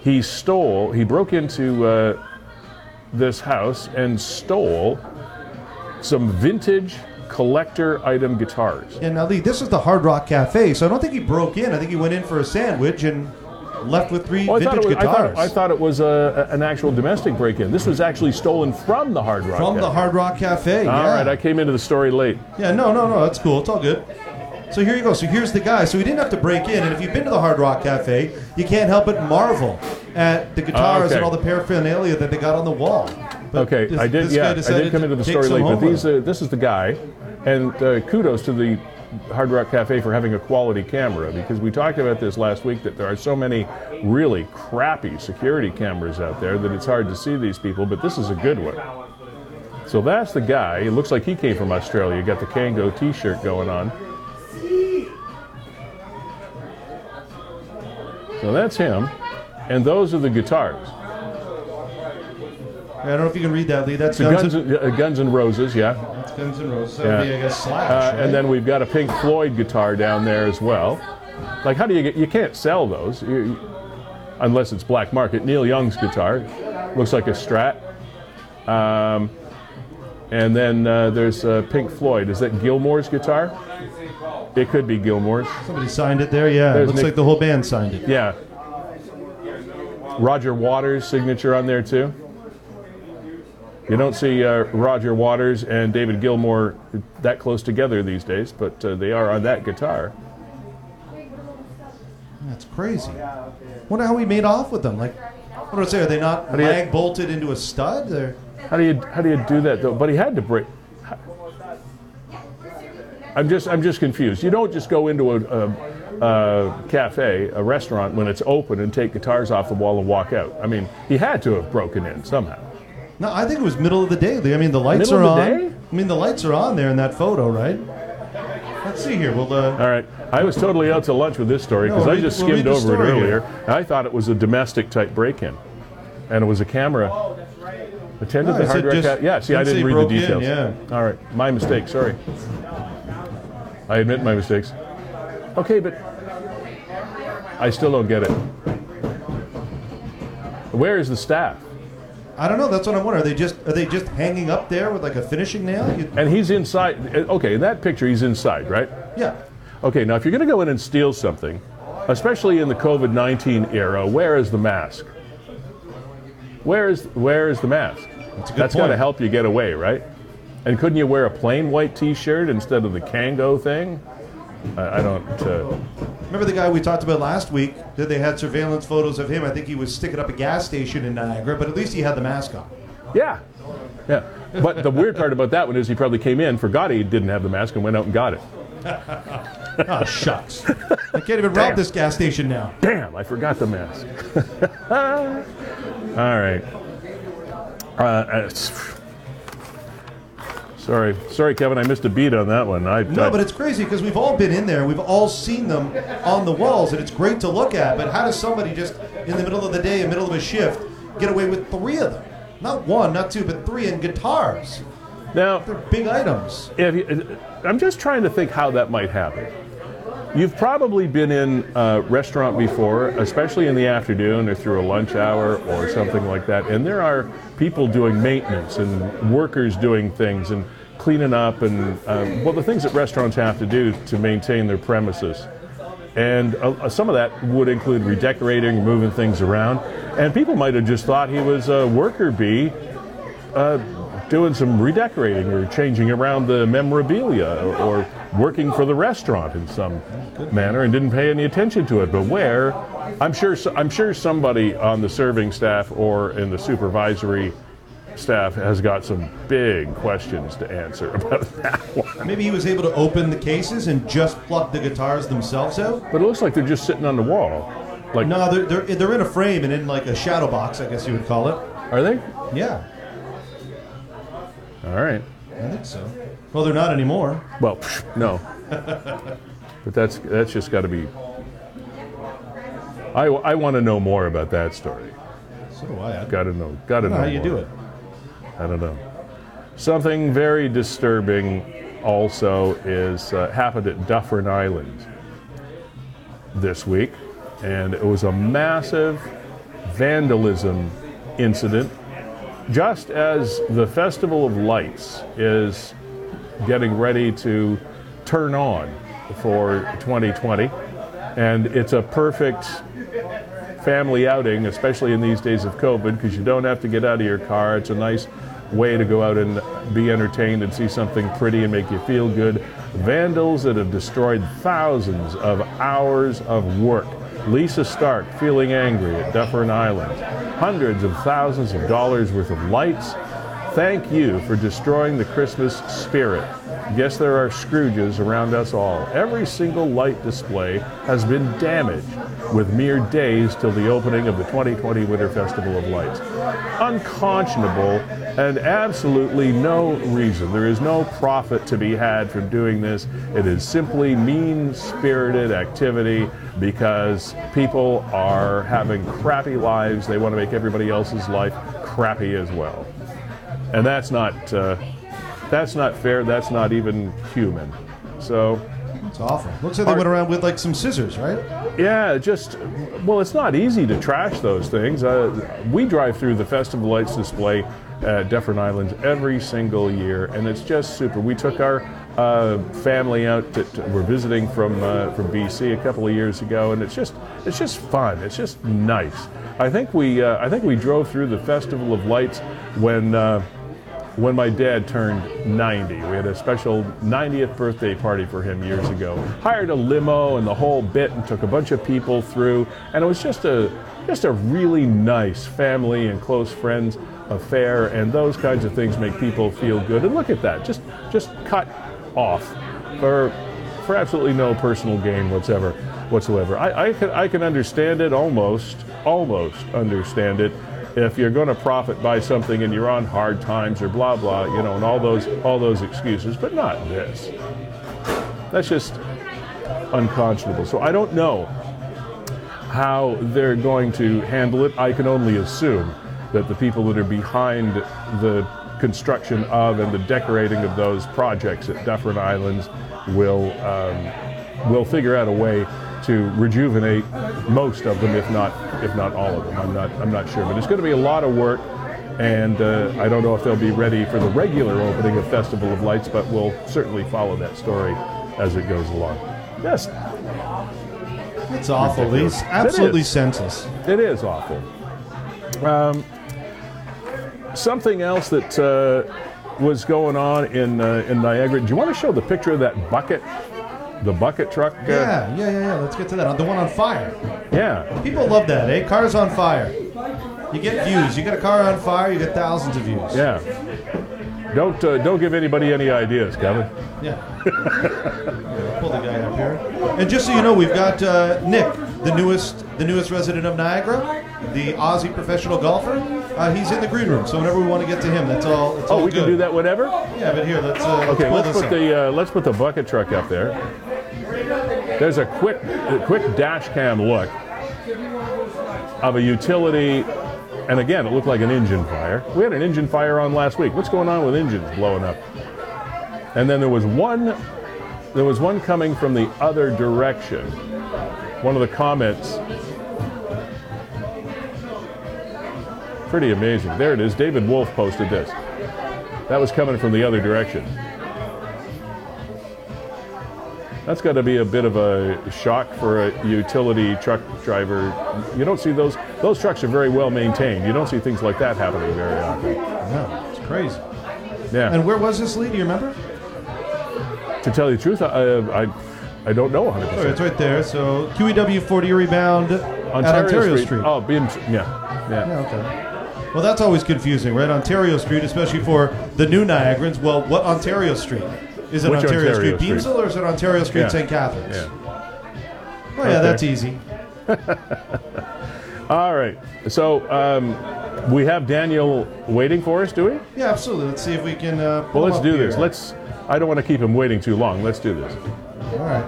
Speaker 1: He stole, he broke into uh, this house and stole some vintage collector item guitars.
Speaker 3: Yeah, now Lee, this is the Hard Rock Cafe, so I don't think he broke in. I think he went in for a sandwich and left with three
Speaker 1: oh, I,
Speaker 3: vintage
Speaker 1: was, I,
Speaker 3: guitars
Speaker 1: thought, I thought it was a, an actual domestic break-in. This was actually stolen from the Hard Rock.
Speaker 3: from the Hard Rock Cafe.
Speaker 1: All
Speaker 3: yeah.
Speaker 1: right, I came into the story late.
Speaker 3: Yeah, no, no, no, that's cool. It's all good. So here you go. So here's the guy. So he didn't have to break in. And if you've been to the Hard Rock Cafe, you can't help but marvel at the guitars ah,
Speaker 1: Okay.
Speaker 3: and all the paraphernalia that they got on the wall. But
Speaker 1: Okay,
Speaker 3: this-
Speaker 1: I did. Yeah, I did come into the story late, but these, uh, this is the guy, and uh, kudos to the Hard Rock Cafe for having a quality camera because we talked about this last week that there are so many really crappy security cameras out there that it's hard to see these people, but this is a good one. So that's the guy. It looks like he came from Australia. Got the Kango T-shirt going on. So that's him, and those are the guitars.
Speaker 3: I don't know if you can read that, Lee. That's Guns,
Speaker 1: Guns,
Speaker 3: and,
Speaker 1: uh, Guns and Roses, yeah.
Speaker 3: that's Guns and Roses. That would
Speaker 1: Yeah.
Speaker 3: be, I guess, Slash.
Speaker 1: Uh,
Speaker 3: right?
Speaker 1: and then we've got a Pink Floyd guitar down there as well. Like, how do you get? You can't sell those You- you- unless it's black market. Neil Young's guitar looks like a Strat. Um, and then uh, there's uh, Pink Floyd. Is that Gilmour's guitar? It could be Gilmour's.
Speaker 3: Somebody signed it there. Yeah, it
Speaker 1: There's
Speaker 3: looks
Speaker 1: Nick-
Speaker 3: like the whole band signed it.
Speaker 1: Yeah. Roger Waters' signature on there too. You don't see uh, Roger Waters and David Gilmour that close together these days, but uh, they are on that guitar.
Speaker 3: That's crazy. Wonder how he made off with them. Like, What do I say? Are they not
Speaker 1: you-
Speaker 3: lag bolted into a stud? Or?
Speaker 1: How do you how do you do that though? But he had to break. I'm just I'm just confused. You don't just go into a, a, a cafe, a restaurant when it's open and take guitars off the wall and walk out. I mean, he had to have broken in somehow.
Speaker 3: No, I think it was middle of the day. I mean, the lights
Speaker 1: Middle
Speaker 3: are
Speaker 1: of the
Speaker 3: on.
Speaker 1: day?
Speaker 3: I mean, the lights are on there in that photo, right? Let's see here. Well, uh,
Speaker 1: All right, I was totally out to lunch with this story
Speaker 3: No,
Speaker 1: because I
Speaker 3: read-
Speaker 1: just
Speaker 3: well, read
Speaker 1: skimmed
Speaker 3: the
Speaker 1: over it
Speaker 3: story
Speaker 1: earlier.
Speaker 3: here.
Speaker 1: And I thought it was a domestic type break-in, and it was a camera. Attended
Speaker 3: No,
Speaker 1: the
Speaker 3: it
Speaker 1: hard
Speaker 3: said
Speaker 1: drive.
Speaker 3: just-
Speaker 1: ca- yeah, see, I
Speaker 3: didn't
Speaker 1: didn't
Speaker 3: say
Speaker 1: read
Speaker 3: broke
Speaker 1: the
Speaker 3: in,
Speaker 1: details.
Speaker 3: yeah.
Speaker 1: All right, my mistake. Sorry. I admit my mistakes. Okay, but I still don't get it. Where is the staff?
Speaker 3: I don't know. That's what I'm wondering. Are they just are they just hanging up there with like a finishing nail? You,
Speaker 1: And he's inside. Eh, okay, in that picture, he's inside, right?
Speaker 3: yeah.
Speaker 1: Okay, now if you're going to go in and steal something, especially in the COVID 19 era, where is the mask? Where is, where is the mask?
Speaker 3: That's
Speaker 1: That's got to help you get away, right? And couldn't you wear a plain white t shirt instead of the Kango thing? I, I don't. Uh,
Speaker 3: Remember the guy we talked about last week? That they had surveillance photos of him. I think he was sticking up a gas station in Niagara, but at least he had the mask on.
Speaker 1: yeah. Yeah. But the weird part about that one is he probably came in, forgot he didn't have the mask, and went out and got it.
Speaker 3: Oh shucks! I can't even rob this gas station now.
Speaker 1: Damn, I forgot the mask. All right. Uh, it's- sorry, sorry, Kevin. I missed a beat on that one. I,
Speaker 3: No,
Speaker 1: I-
Speaker 3: but it's crazy because we've all been in there. We've all seen them on the walls, and it's great to look at. But how does somebody just in the middle of the day, in the middle of a shift, get away with three of them? Not one, not two, but three, and guitars.
Speaker 1: now
Speaker 3: They're big items.
Speaker 1: if you, I'm just trying to think how that might happen. You've probably been in a restaurant before, especially in the afternoon or through a lunch hour or something like that, and there are people doing maintenance and workers doing things and cleaning up and um, well, the things that restaurants have to do to maintain their premises. And uh, some of that would include redecorating, moving things around, and people might have just thought he was a worker bee doing some redecorating or changing around the memorabilia or, or working for the restaurant in some manner and didn't pay any attention to it. But where, I'm sure, I'm sure somebody on the serving staff or in the supervisory staff has got some big questions to answer about that one.
Speaker 3: Maybe he was able to open the cases and just pluck the guitars themselves out.
Speaker 1: But it looks like they're just sitting on the wall. Like,
Speaker 3: No, they're, they're, they're in a frame and in like a shadow box, I guess you would call it.
Speaker 1: are they?
Speaker 3: Yeah,
Speaker 1: All right.
Speaker 3: I think so. Well, they're not anymore.
Speaker 1: Well, psh, no. but that's that's just got to be. I, I want to know more about that story.
Speaker 3: So do I. I
Speaker 1: Got to know. Got to know
Speaker 3: know how you
Speaker 1: more.
Speaker 3: do it.
Speaker 1: I don't know. Something very disturbing also is uh, happened at Dufferin Island this week, and it was a massive vandalism incident. Just as the Festival of Lights is getting ready to turn on for 2020, and it's a perfect family outing, especially in these days of COVID, because you don't have to get out of your car. It's a nice way to go out and be entertained and see something pretty and make you feel good. Vandals that have destroyed thousands of hours of work. Lisa Stark feeling angry at Dufferin Island. Hundreds of thousands of dollars worth of lights. Thank you for destroying the Christmas spirit. Yes, there are Scrooges around us all. Every single light display has been damaged with mere days till the opening of the 2020 Winter Festival of Lights. Unconscionable and absolutely no reason. There is no profit to be had from doing this. It is simply mean spirited activity because people are having crappy lives. They want to make everybody else's life crappy as well and that's not uh, that's not fair. That's not even human. So
Speaker 3: It's awful. Looks like they went around with like some scissors, right?
Speaker 1: yeah, just well, it's not easy to trash those things. Uh, we drive through the Festival Lights display at Dufferin Islands every single year, and it's just super. We took our uh, family out. To- we're visiting from uh, from BC a couple of years ago, and it's just it's just fun. It's just nice. I think we uh, I think we drove through the Festival of Lights when. When my dad turned 90. We had a special 90th birthday party for him years ago. Hired a limo and the whole bit and took a bunch of people through. And it was just a just a really nice family and close friends affair, and those kinds of things make people feel good. And look at that, just just cut off for for absolutely no personal gain whatsoever. Whatsoever, I, I can I can understand it almost almost understand it if you're going to profit by something and you're on hard times or blah blah, you know, and all those all those excuses, but not this. That's just unconscionable. So I don't know how they're going to handle it. I can only assume that the people that are behind the construction of and the decorating of those projects at Dufferin Islands will um, will figure out a way to rejuvenate most of them, if not if not all of them. I'm not I'm not sure, but it's going to be a lot of work. And uh, I don't know if they'll be ready for the regular opening of Festival of Lights, but we'll certainly follow that story as it goes along. Yes,
Speaker 3: It's awful. It's absolutely
Speaker 1: is.
Speaker 3: senseless.
Speaker 1: It is awful. Um, something else that uh, was going on in uh, in Niagara. Do you want to show the picture of that bucket, the bucket truck? uh,
Speaker 3: Yeah, yeah, yeah, yeah. Let's get to that. The one on fire.
Speaker 1: yeah.
Speaker 3: People love that, eh? Cars on fire. You get views. You get a car on fire, you get thousands of views.
Speaker 1: Yeah. Don't uh, don't give anybody any ideas, Kevin.
Speaker 3: Yeah. Yeah, Pull the guy up here. And just so you know, we've got uh, Nick, the newest, the newest resident of Niagara, the Aussie professional golfer. Uh, he's in the green room, so whenever we want to get to him, that's all. It's
Speaker 1: Oh,
Speaker 3: all
Speaker 1: we
Speaker 3: good.
Speaker 1: can do that whenever.
Speaker 3: Yeah, but here, let's. Uh, let's
Speaker 1: Okay, let's put
Speaker 3: up.
Speaker 1: the uh, let's put the bucket truck up there. There's a quick a quick dash cam look of a utility, and again, it looked like an engine fire. We had an engine fire on last week. What's going on with engines blowing up? And then there was one there was one coming from the other direction. One of the comments. Pretty amazing. There it is. David Wolf posted this. That was coming from the other direction. That's got to be a bit of a shock for a utility truck driver. You don't see those; those trucks are very well maintained. You don't see things like that happening very often.
Speaker 3: Yeah, it's crazy.
Speaker 1: Yeah.
Speaker 3: And where was this lead? Do you remember?
Speaker 1: to tell you the truth, I, I, I don't know 100.
Speaker 3: Oh, it's right there. So QEW Fort Erie bound at Ontario Street.
Speaker 1: Oh, being, yeah, yeah.
Speaker 3: Yeah, okay. Well, that's always confusing, right? Ontario Street, especially for the new Niagarans. Well, what Ontario Street? Is it
Speaker 1: Which
Speaker 3: Ontario,
Speaker 1: Ontario
Speaker 3: Street,
Speaker 1: Street?
Speaker 3: Beamsville, or is it Ontario Street,
Speaker 1: Yeah.
Speaker 3: St. Catharines?
Speaker 1: Yeah.
Speaker 3: Oh, yeah,
Speaker 1: Okay.
Speaker 3: that's easy.
Speaker 1: All right. So um, we have Daniel waiting for us, do we?
Speaker 3: Yeah, absolutely. Let's see if we can. Uh, pull
Speaker 1: Well, let's
Speaker 3: up
Speaker 1: do
Speaker 3: here.
Speaker 1: this. Let's. I don't want to keep him waiting too long. Let's do this.
Speaker 3: All right.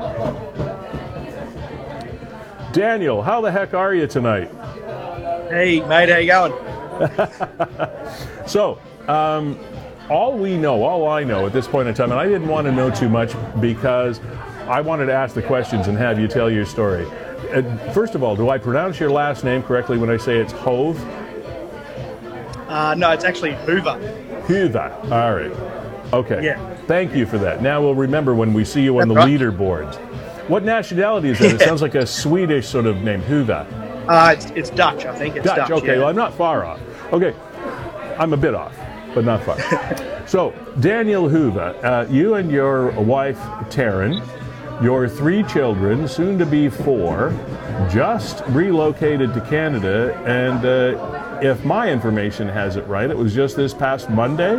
Speaker 1: Daniel, how the heck are you tonight?
Speaker 6: Hey, mate, how you going?
Speaker 1: So, um, all we know, all I know at this point in time, and I didn't want to know too much because I wanted to ask the questions and have you tell your story. Uh, first of all, do I pronounce your last name correctly when I say it's Hove?
Speaker 6: Uh, no, it's actually Hoover.
Speaker 1: Hoover. All right. Okay.
Speaker 6: Yeah.
Speaker 1: Thank you for that. Now we'll remember when we see you on
Speaker 6: That's
Speaker 1: the
Speaker 6: right.
Speaker 1: leaderboards. What nationality is that? It sounds like a Swedish sort of name, Hoover.
Speaker 6: Uh, it's, it's Dutch, I think. It's
Speaker 1: Dutch.
Speaker 6: Dutch.
Speaker 1: okay,
Speaker 6: yeah.
Speaker 1: well, I'm not far off. Okay, I'm a bit off, but not far. so, Daniel Hoover, uh, you and your wife, Taryn, your three children, soon to be four, just relocated to Canada. And uh, if my information has it right, it was just this past Monday.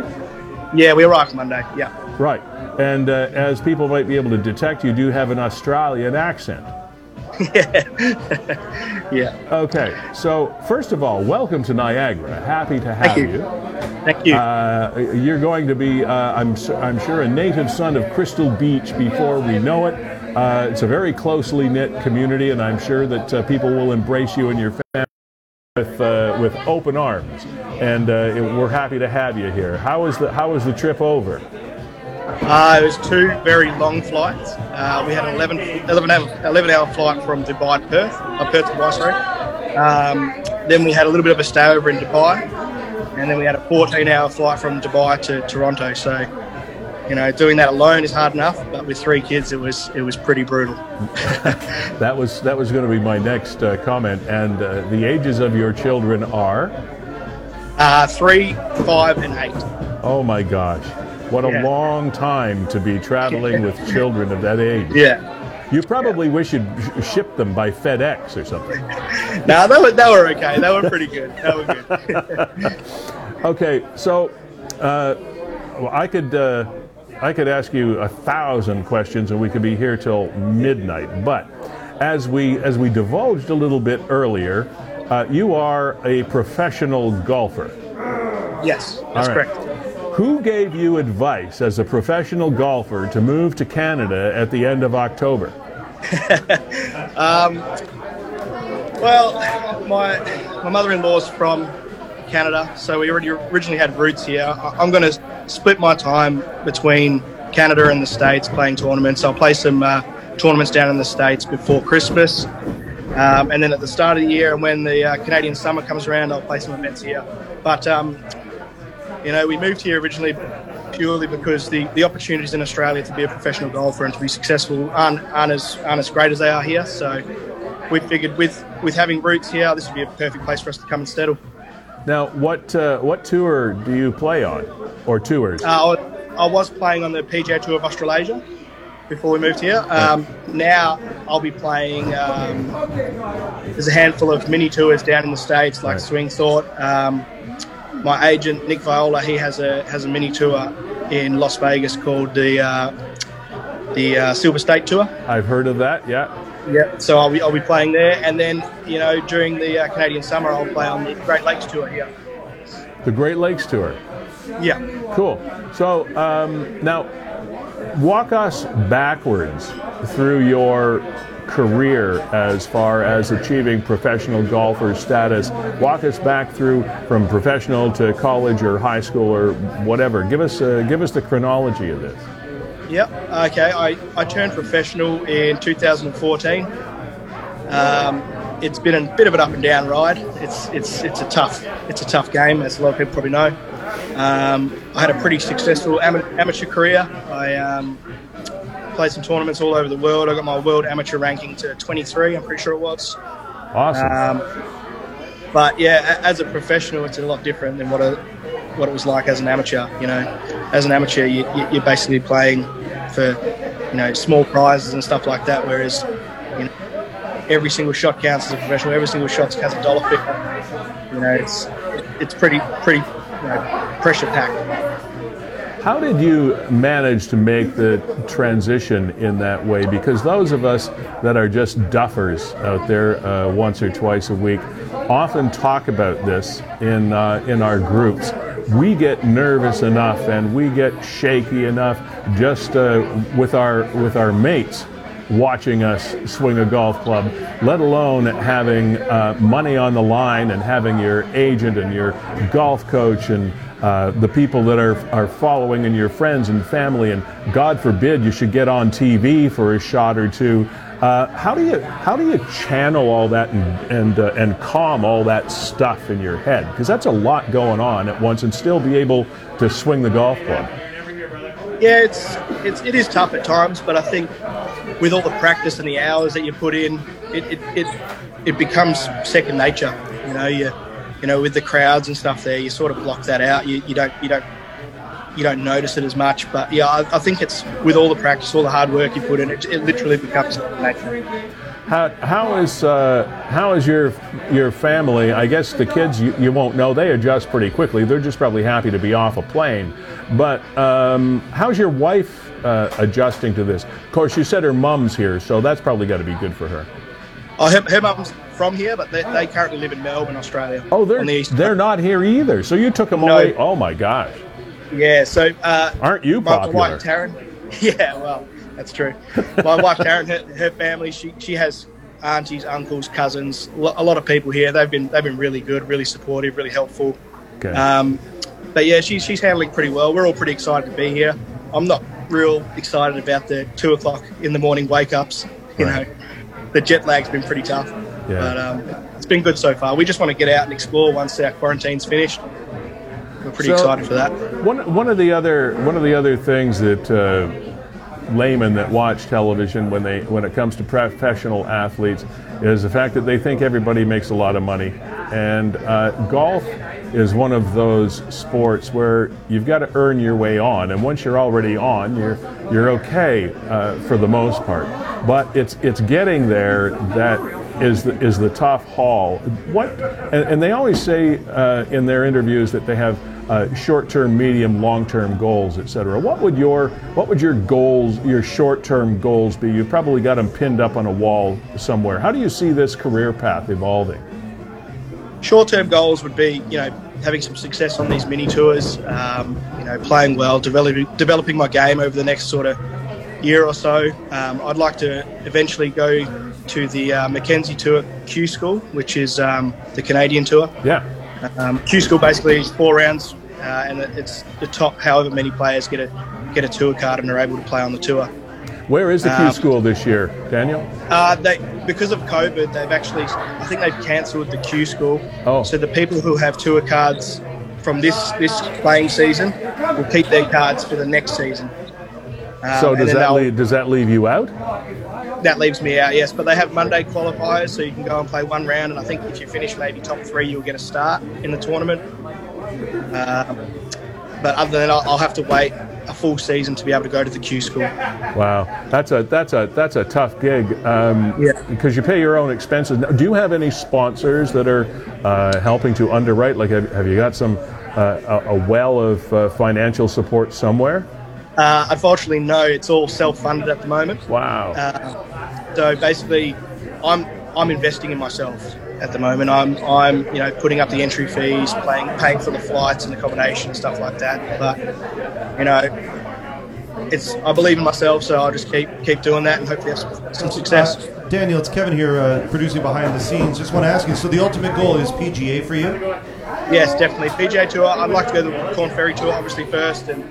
Speaker 6: yeah, we arrived Monday. Yeah.
Speaker 1: Right. And uh, as people might be able to detect, you do have an Australian accent.
Speaker 6: Yeah. yeah.
Speaker 1: Okay, so first of all, welcome to Niagara. Happy to have
Speaker 6: Thank you.
Speaker 1: you.
Speaker 6: Thank you.
Speaker 1: Uh, you're going to be, uh, I'm, I'm sure, a native son of Crystal Beach before we know it. Uh, it's a very closely knit community, and I'm sure that uh, people will embrace you and your family with, uh, with open arms. And uh, it- we're happy to have you here. How was the, how was the trip over?
Speaker 6: Uh, it was two very long flights. Uh, we had an 11, 11, hour, 11 hour flight from Dubai to Perth, uh, Perth to Dubai, sorry. Um, then we had a little bit of a stay over in Dubai, and then we had a 14 hour flight from Dubai to Toronto. So, you know, doing that alone is hard enough, but with three kids, it was it was pretty brutal.
Speaker 1: That was, that was going to be my next uh, comment. And uh, the ages of your children are?
Speaker 6: Uh, three, five, and eight.
Speaker 1: Oh my gosh. What a
Speaker 6: Yeah.
Speaker 1: long time to be traveling with children of that age.
Speaker 6: Yeah.
Speaker 1: You probably wish you'd ship them by FedEx or something.
Speaker 6: nah, that were, they were okay. That were pretty good. They were good.
Speaker 1: Okay, so uh, well, I could uh, I could ask you a thousand questions, and we could be here till midnight. But as we as we divulged a little bit earlier, uh, you are a professional golfer.
Speaker 6: yes, that's
Speaker 1: right.
Speaker 6: correct.
Speaker 1: Who gave you advice as a professional golfer to move to Canada at the end of October?
Speaker 6: Well, my my mother-in-law's from Canada, so we already originally had roots here. I'm going to split my time between Canada and the States playing tournaments. I'll play some uh, tournaments down in the States before Christmas. Um, and then at the start of the year, and when the uh, Canadian summer comes around, I'll play some events here. But um, you know, we moved here originally purely because the, the opportunities in Australia to be a professional golfer and to be successful aren't, aren't, as, aren't as great as they are here. So we figured with, with having roots here, this would be a perfect place for us to come and settle.
Speaker 1: Now, what uh, what tour do you play on, or tours?
Speaker 6: Uh, I, was playing on the PGA Tour of Australasia before we moved here. Um, now I'll be playing. Um, there's a handful of mini tours down in the states, like
Speaker 1: Right.
Speaker 6: Swing Thought. Um, my agent Nick Viola, he has a has a mini tour in Las Vegas called the uh, the uh, Silver State Tour.
Speaker 1: I've heard of that. Yeah.
Speaker 6: Yeah. So I'll be I'll be playing there, and then you know during the uh, Canadian summer I'll play on the Great Lakes Tour here.
Speaker 1: The Great Lakes tour.
Speaker 6: Yeah.
Speaker 1: Cool. So um, now, walk us backwards through your career as far as achieving professional golfer status. Walk us back through from professional to college or high school or whatever. Give us uh, give us the chronology of this.
Speaker 6: Yep. Okay. I, I turned professional in 2014. Um, it's been a bit of an up and down ride. It's it's it's a tough it's a tough game, as a lot of people probably know. Um, I had a pretty successful amateur career. I um, played some tournaments all over the world. I got my world amateur ranking to 23. I'm pretty sure it was.
Speaker 1: Awesome.
Speaker 6: Um, but yeah, as a professional, it's a lot different than what a, what it was like as an amateur. You know, as an amateur, you, you're basically playing for you know small prizes and stuff like that. Whereas you know, every single shot counts as a professional. Every single shot has a dollar figure. You know, it's it's pretty pretty you know, pressure packed.
Speaker 1: How did you manage to make the transition in that way? Because those of us that are just duffers out there uh, once or twice a week often talk about this in uh, in our groups. We get nervous enough and we get shaky enough just uh, with our with our mates watching us swing a golf club, let alone having uh, money on the line and having your agent and your golf coach and uh, the people that are, are following and your friends and family, and God forbid you should get on TV for a shot or two. Uh, how do you how do you channel all that and and, uh, and calm all that stuff in your head? Because that's a lot going on at once, and still be able to swing the golf club.
Speaker 6: Yeah, it's, it's it is tough at times, but I think with all the practice and the hours that you put in, it it, it, it becomes second nature. You know, you you know with the crowds and stuff there, you sort of block that out. You, you don't you don't you don't notice it as much. But yeah, I, I think it's with all the practice, all the hard work you put in, it, it literally becomes nature.
Speaker 1: How, how is uh, how is your your family? I guess the kids you, you won't know. They adjust pretty quickly. They're just probably happy to be off a plane. But um, how's your wife uh, adjusting to this? Of course, you said her mom's here, so that's probably got to be good for her.
Speaker 6: Oh, her, her mum's from here, but they, they currently live in Melbourne, Australia.
Speaker 1: Oh, they're
Speaker 6: the
Speaker 1: they're not here either. So you took them
Speaker 6: No.
Speaker 1: away. Oh my gosh!
Speaker 6: Yeah, so uh,
Speaker 1: Aren't you
Speaker 6: my, my wife Taryn. Yeah, well, that's true. My wife Taryn, her, her family, she she has aunties, uncles, cousins, a lot of people here. They've been they've been really good, really supportive, really helpful.
Speaker 1: Okay.
Speaker 6: Um, but yeah, she's she's handling pretty well. We're all pretty excited to be here. I'm not real excited about the two o'clock in the morning wake ups. You
Speaker 1: Right.
Speaker 6: know, the jet lag's been pretty tough.
Speaker 1: Yeah.
Speaker 6: But um, it's been good so far. We just want to get out and explore once our quarantine's finished. We're pretty
Speaker 1: So-
Speaker 6: excited for that.
Speaker 1: One, one of the other one of the other things that uh, laymen that watch television when they when it comes to professional athletes is the fact that they think everybody makes a lot of money and uh, golf is one of those sports where you've got to earn your way on, and once you're already on, you're you're okay uh, for the most part. But it's it's getting there that is the, is the tough haul. What and, and they always say uh, in their interviews that they have uh, short-term, medium, long-term goals, etc. What would your what would your goals, your short-term goals be? You've probably got them pinned up on a wall somewhere. How do you see this career path evolving?
Speaker 6: Short-term goals would be, you know, having some success on these mini tours, um, you know, playing well, developing developing my game over the next sort of year or so. Um, I'd like to eventually go to the uh, Mackenzie Tour Q School, which is um, the Canadian tour.
Speaker 1: Yeah.
Speaker 6: Um, Q School basically is four rounds, uh, and it's the top however many players get a get a tour card and are able to play on the tour.
Speaker 1: Where is the Q
Speaker 6: Um,
Speaker 1: school this year, Daniel?
Speaker 6: Uh, they because of COVID, they've actually I think they've cancelled the Q School.
Speaker 1: Oh.
Speaker 6: So the people who have tour cards from this this playing season will keep their cards for the next season. Um,
Speaker 1: so does that leave, does that leave you out?
Speaker 6: that leaves me out, yes. But they have Monday qualifiers, so you can go and play one round, and I think if you finish maybe top three, you'll get a start in the tournament. Um, but other than that, I'll, I'll have to wait a full season to be able to go to the Q school.
Speaker 1: Wow, that's a that's a that's a tough gig. Um,
Speaker 6: Yeah.
Speaker 1: Because you pay your own expenses. Now, do you have any sponsors that are uh, helping to underwrite? Like, have, have you got some uh, a, a well of uh, financial support somewhere?
Speaker 6: Uh, unfortunately, no, it's all self-funded at the moment.
Speaker 1: Wow.
Speaker 6: Uh, so basically, I'm I'm investing in myself at the moment. I'm I'm you know putting up the entry fees, paying paying for the flights and accommodation and stuff like that. But you know, it's I believe in myself, so I'll just keep keep doing that and hopefully have some, some success.
Speaker 3: Uh, Daniel, it's Kevin here, uh, producing behind the scenes. Just want to ask you. So the ultimate goal is PGA for you.
Speaker 6: Yes, definitely PGA Tour. I'd like to go to the Korn Ferry Tour obviously first and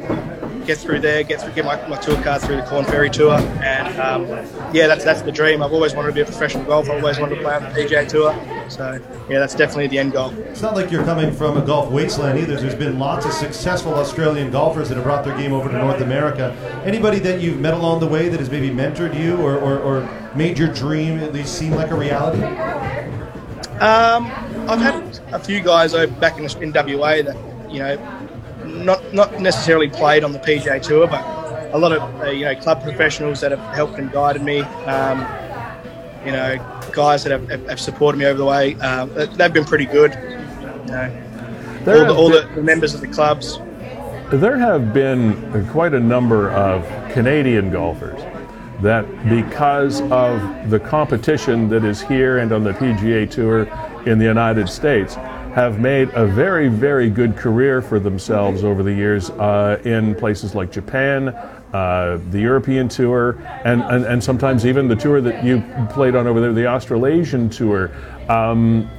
Speaker 6: get through there, get through, get my, my tour card through the Korn Ferry Tour, and um, yeah, that's that's the dream. I've always wanted to be a professional golfer. I've always wanted to play on the PGA Tour. So yeah, that's definitely the end goal.
Speaker 3: It's not like you're coming from a golf wasteland either. There's been lots of successful Australian golfers that have brought their game over to North America. Anybody that you've met along the way that has maybe mentored you or, or, or made your dream at least seem like a reality?
Speaker 6: Um, I've had a few guys over back in, in WA that you know, not not necessarily played on the PGA Tour, but a lot of uh, you know club professionals that have helped and guided me. Um, you know, guys that have, have, supported me over the way. Um, they- they've been pretty good. You know, all, the, all
Speaker 1: been-
Speaker 6: the, the members of the clubs.
Speaker 1: There have been quite a number of Canadian golfers that, because of the competition that is here and on the PGA Tour in the United States, have made a very, very good career for themselves over the years uh, in places like Japan, uh, the European Tour, and, and, and sometimes even the tour that you played on over there, the Australasian Tour. Um,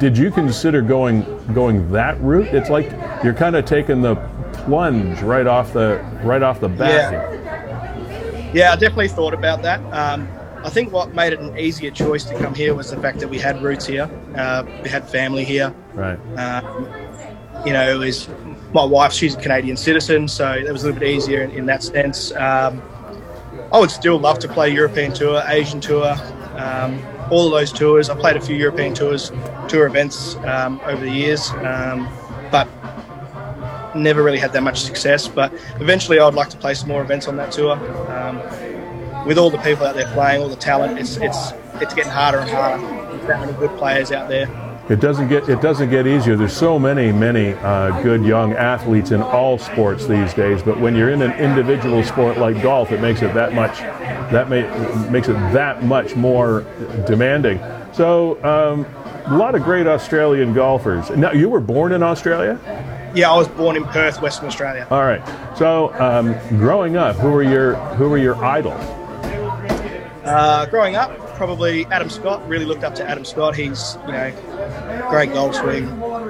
Speaker 1: did you consider going going that route? It's like you're kind of taking the plunge right off the right off the bat.
Speaker 6: Yeah. Yeah, I definitely thought about that. Um, I think what made it an easier choice to come here was the fact that we had roots here, uh, we had family here.
Speaker 1: Right.
Speaker 6: Um, you know, it was my wife. She's a Canadian citizen, so it was a little bit easier in, in that sense. Um, I would still love to play European Tour, Asian Tour, um, all of those tours. I played a few European tours, tour events um, over the years, um, but never really had that much success. But eventually, I'd like to play some more events on that tour. With all the people out there playing, all the talent, it's it's it's getting harder and harder. There's that many good players out there.
Speaker 1: It doesn't get it doesn't get easier. There's so many many uh, good young athletes in all sports these days. But when you're in an individual sport like golf, it makes it that much that may, makes it that much more demanding. So um, a lot of great Australian golfers. Now you were born in Australia.
Speaker 6: Yeah, I was born in Perth, Western Australia.
Speaker 1: All right. So um, growing up, who were your who were your idols?
Speaker 6: Uh, growing up, probably Adam Scott. Really looked up to Adam Scott. He's you know great golf swing,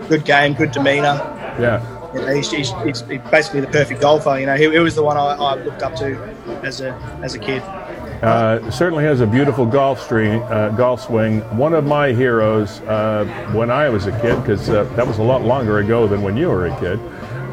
Speaker 6: good game, good demeanour.
Speaker 1: Yeah.
Speaker 6: You know, he's, he's, he's basically the perfect golfer. You know, he, he was the one I, I looked up to as a as a kid.
Speaker 1: Uh, certainly has a beautiful golf stream, uh, golf swing. One of my heroes uh, when I was a kid, because uh, that was a lot longer ago than when you were a kid,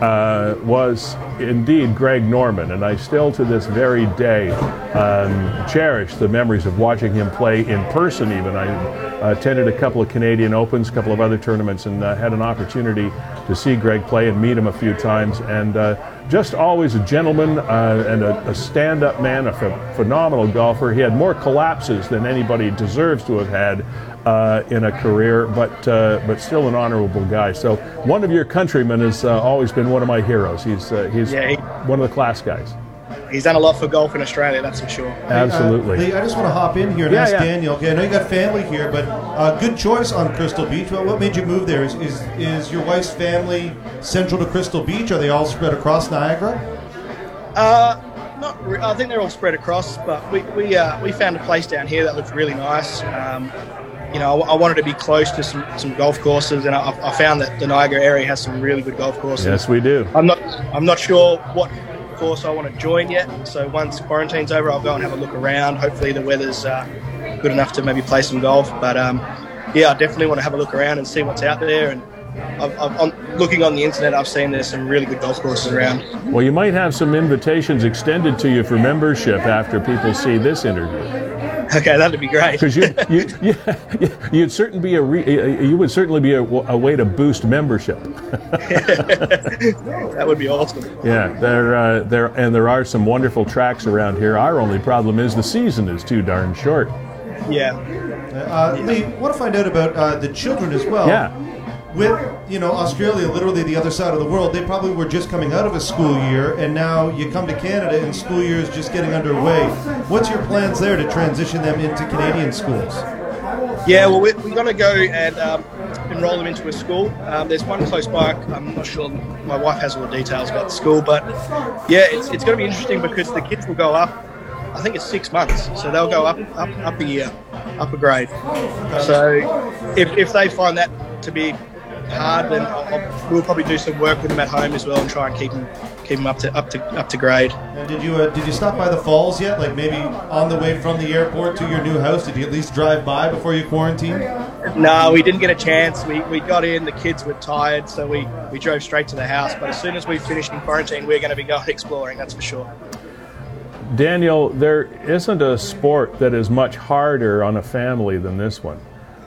Speaker 1: uh, was indeed Greg Norman, and I still to this very day um, cherish the memories of watching him play in person. Even I attended a couple of Canadian Opens, a couple of other tournaments, and uh, had an opportunity to see Greg play and meet him a few times. And uh, just always a gentleman uh, and a, a stand-up man, a ph- phenomenal golfer. He had more collapses than anybody deserves to have had uh, in a career, but uh, but still an honorable guy. So one of your countrymen has uh, always been one of my heroes. He's uh, he's
Speaker 6: Yeah, he-
Speaker 1: one of the class guys.
Speaker 6: He's done a lot for golf in Australia, that's for sure.
Speaker 1: Absolutely.
Speaker 3: Uh, Lee, I just want to hop in here and
Speaker 1: Yeah,
Speaker 3: ask
Speaker 1: yeah.
Speaker 3: Daniel. Okay, I know you got family here, but uh, good choice on Crystal Beach. Well, what made you move there? Is, is is your wife's family central to Crystal Beach? Are they all spread across Niagara?
Speaker 6: Uh, not re- I think they're all spread across, but we we, uh, we found a place down here that looked really nice. Um, you know, I, I wanted to be close to some, some golf courses, and I, I found that the Niagara area has some really good golf courses.
Speaker 1: yes, we do.
Speaker 6: I'm not I'm not sure what course I want to join yet. So once quarantine's over, I'll go and have a look around. Hopefully the weather's uh, good enough to maybe play some golf. But um, yeah, I definitely want to have a look around and see what's out there. And I've, I've, on, looking on the internet, I've seen there's some really good golf courses around.
Speaker 1: Well, you might have some invitations extended to you for membership after people see this interview.
Speaker 6: Okay, that'd be great.
Speaker 1: Because you, you, you, you'd certainly be a re, you would certainly be a, a way to boost membership.
Speaker 6: that would be awesome.
Speaker 1: Yeah, there, uh, there, and there are some wonderful tracks around here. Our only problem is the season is too darn short.
Speaker 6: Yeah.
Speaker 3: Uh, Lee, want to find out about uh, the children as well.
Speaker 1: Yeah.
Speaker 3: With you know Australia, literally the other side of the world, they probably were just coming out of a school year, and now you come to Canada and school year is just getting underway. What's your plans there to transition them into Canadian schools?
Speaker 6: Yeah, well, we're, we're going to go and um, enroll them into a school. Um, there's one close by. I'm not sure. My wife has all the details about the school, but yeah, it's, it's going to be interesting because the kids will go up. I think it's six months, so they'll go up up up a year, up a grade. So if, if they find that to be hard, then I'll, I'll, we'll probably do some work with them at home as well and try and keep them keep them up to up to up to grade.
Speaker 3: And did you uh, did you stop by the falls yet? Like maybe on the way from the airport to your new house, did you at least drive by before you quarantined?
Speaker 6: No, we didn't get a chance. We, we got in, the kids were tired, so we, we drove straight to the house. But as soon as we finished in quarantine, we're going to be going exploring, that's for sure.
Speaker 1: Daniel, there isn't a sport that is much harder on a family than this one.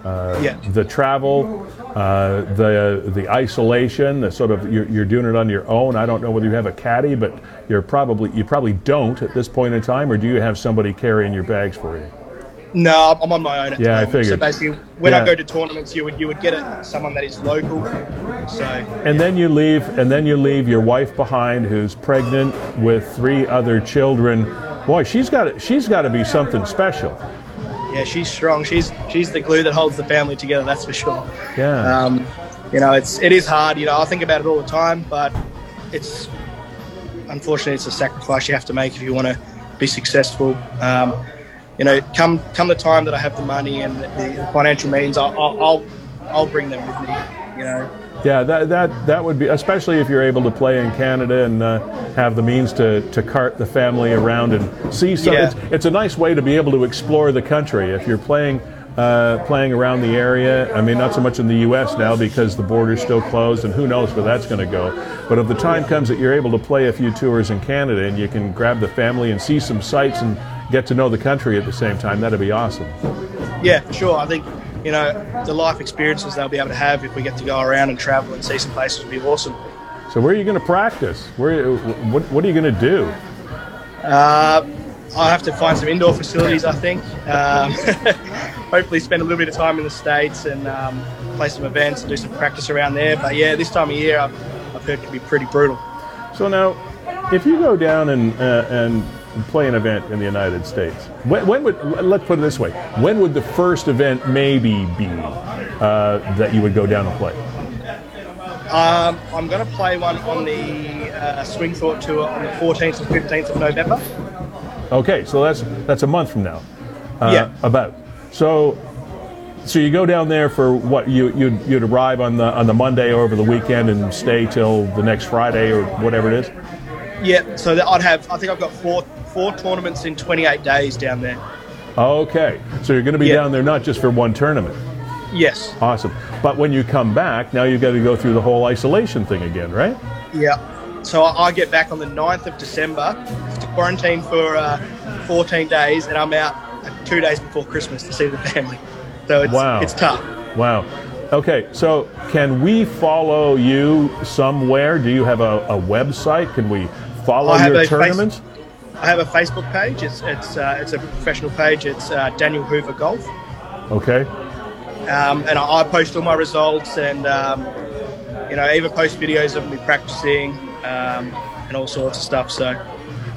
Speaker 1: Uh,
Speaker 6: Yeah.
Speaker 1: The travel, uh, the the isolation, the sort of you're, you're doing it on your own. I don't know whether you have a caddy, but you're probably you probably don't at this point in time, or do you have somebody carrying your bags for you?
Speaker 6: No, I'm on my own. At
Speaker 1: Yeah, I
Speaker 6: moment. So
Speaker 1: figured.
Speaker 6: basically, when
Speaker 1: Yeah.
Speaker 6: I go to tournaments, you would you would get it, someone that is local. So
Speaker 1: And then you leave, and then you leave your wife behind, who's pregnant with three other children. Boy, she's got she's got to be something special.
Speaker 6: Yeah, she's strong. She's she's the glue that holds the family together. That's for sure.
Speaker 1: Yeah.
Speaker 6: Um, you know, it's it is hard. You know, I think about it all the time, but it's unfortunately it's a sacrifice you have to make if you want to be successful. Um, you know, come come the time that I have the money and the financial means, I'll, I'll, I'll bring them with me. You know,
Speaker 1: Yeah, that, that that would be especially if you're able to play in Canada and uh, have the means to, to cart the family around and see some.
Speaker 6: Yeah.
Speaker 1: It's, it's a nice way to be able to explore the country if you're playing. Uh, playing around the area. I mean, not so much in the U.S. now because the border's still closed, and who knows where that's going to go. But if the time comes that you're able to play a few tours in Canada and you can grab the family and see some sights and get to know the country at the same time, that'd be awesome.
Speaker 6: yeah, sure. I think you know the life experiences they'll be able to have if we get to go around and travel and see some places would be awesome.
Speaker 1: So, where are you going to practice? Where, what, what are you going to do?
Speaker 6: Uh, I'll have to find some indoor facilities, I think. Um, hopefully, spend a little bit of time in the States and um, play some events and do some practice around there. But yeah, this time of year, I've, I've heard it can be pretty brutal.
Speaker 1: So now, if you go down and uh, and play an event in the United States, when, when would let's put it this way: when would the first event maybe be uh, that you would go down and play?
Speaker 6: Um, I'm going to play one on the uh, Swing Thought Tour on the 14th and 15th of November.
Speaker 1: Okay, so that's that's a month from now. Uh,
Speaker 6: Yeah.
Speaker 1: About so. So you go down there for what you you'd, you'd arrive on the on the Monday or over the weekend and stay till the next Friday or whatever it is.
Speaker 6: Yeah, so that I'd have. I think I've got four four tournaments in 28 days down there.
Speaker 1: Okay, so you're going to be
Speaker 6: Yeah.
Speaker 1: down there not just for one tournament.
Speaker 6: Yes.
Speaker 1: Awesome. But when you come back, now you've got to go through the whole isolation thing again, right?
Speaker 6: Yeah. So I, get back on the 9th of December to quarantine for uh, 14 days, and I'm out two days before Christmas to see the family. So it's,
Speaker 1: Wow.
Speaker 6: it's tough.
Speaker 1: Wow. Okay, so can we follow you somewhere? Do you have a, a website? Can we follow your
Speaker 6: a face-
Speaker 1: tournaments?
Speaker 6: I have a Facebook page. It's it's uh, it's a professional page. It's uh, Daniel Hoover Golf,
Speaker 1: Okay.
Speaker 6: um, and I, I post all my results and um, you know even post videos of me practicing um, and all sorts of stuff. So